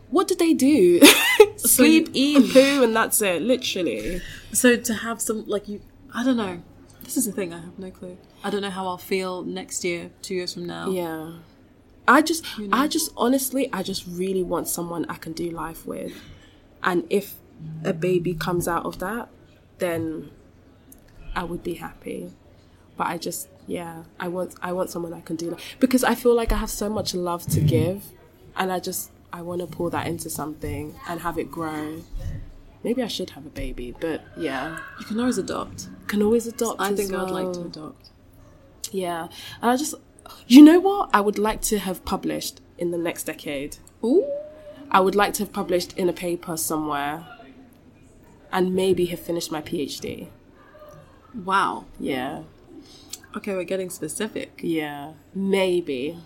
What did they do? Sleep, eat, poo, and that's it, literally. So to have some like you, I don't know. This is the thing. I have no clue. I don't know how I'll feel next year, two years from now. Yeah. I just, I just, honestly, I just really want someone I can do life with. And if a baby comes out of that, then I would be happy. But I just, yeah, I want, I want someone I can do that because I feel like I have so much love to give, and I just, I want to pour that into something and have it grow. Maybe I should have a baby, but yeah, You can always adopt. can always adopt. I think I'd like to adopt. Yeah, and I just, you know what? I would like to have published in the next decade. Ooh. I would like to have published in a paper somewhere, and maybe have finished my PhD. Wow. Yeah, Okay, we're getting specific. yeah, maybe,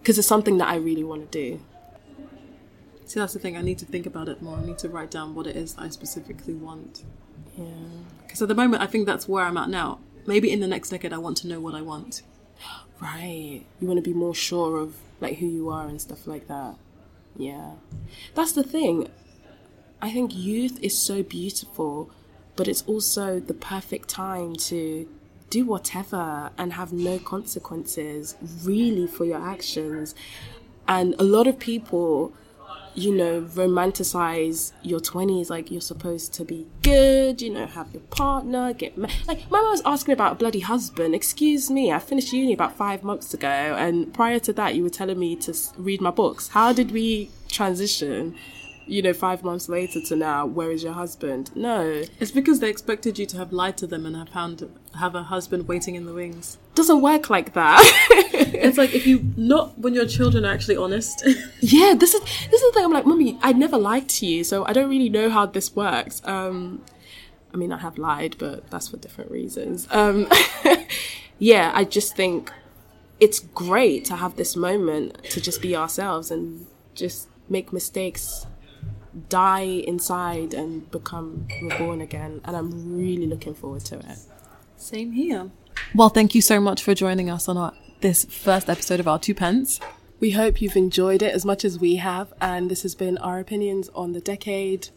because it's something that I really want to do. See, that's the thing. I need to think about it more. I need to write down what it is that I specifically want. Yeah, Because at the moment, I think that's where I'm at now. Maybe in the next decade, I want to know what I want. right. You want to be more sure of like who you are and stuff like that. Yeah, that's the thing. I think youth is so beautiful, but it's also the perfect time to do whatever and have no consequences really for your actions. And a lot of people, you know, romanticize your 20s like you're supposed to be good, you know, have your partner, get married. Like, my mum was asking about a bloody husband. Excuse me, I finished uni about five months ago, and prior to that, you were telling me to read my books. How did we transition? You know, five months later to now, where is your husband? No, It's because they expected you to have lied to them and have found have a husband waiting in the wings. Doesn't work like that. It's like if you not when your children are actually honest. yeah, this is this is the thing. I'm like, mummy, I never lied to you, so I don't really know how this works. Um, I mean, I have lied, but that's for different reasons. Um, yeah, I just think it's great to have this moment to just be ourselves and just make mistakes, die inside, and become reborn again. And I'm really looking forward to it. Same here. Well, thank you so much for joining us on our this first episode of our two pence. We hope you've enjoyed it as much as we have, and this has been our opinions on the decade.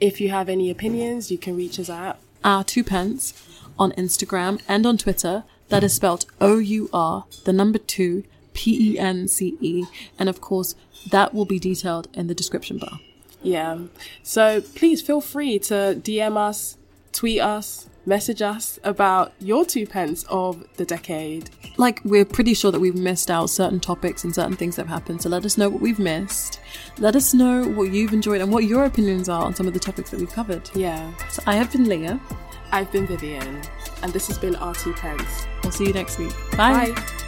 If you have any opinions, you can reach us at Our two pence on Instagram and on Twitter. That is spelled O U R, the number two, P E N C E. And of course, that will be detailed in the description bar. Yeah. So please feel free to DM us, tweet us, message us about your two pence of the decade. Like, we're pretty sure that we've missed out certain topics and certain things that have happened. So let us know what we've missed. Let us know what you've enjoyed and what your opinions are on some of the topics that we've covered. Yeah. So I have been Leah. I've been Vivian, and this has been our two pence. We'll see you next week. Bye. Bye.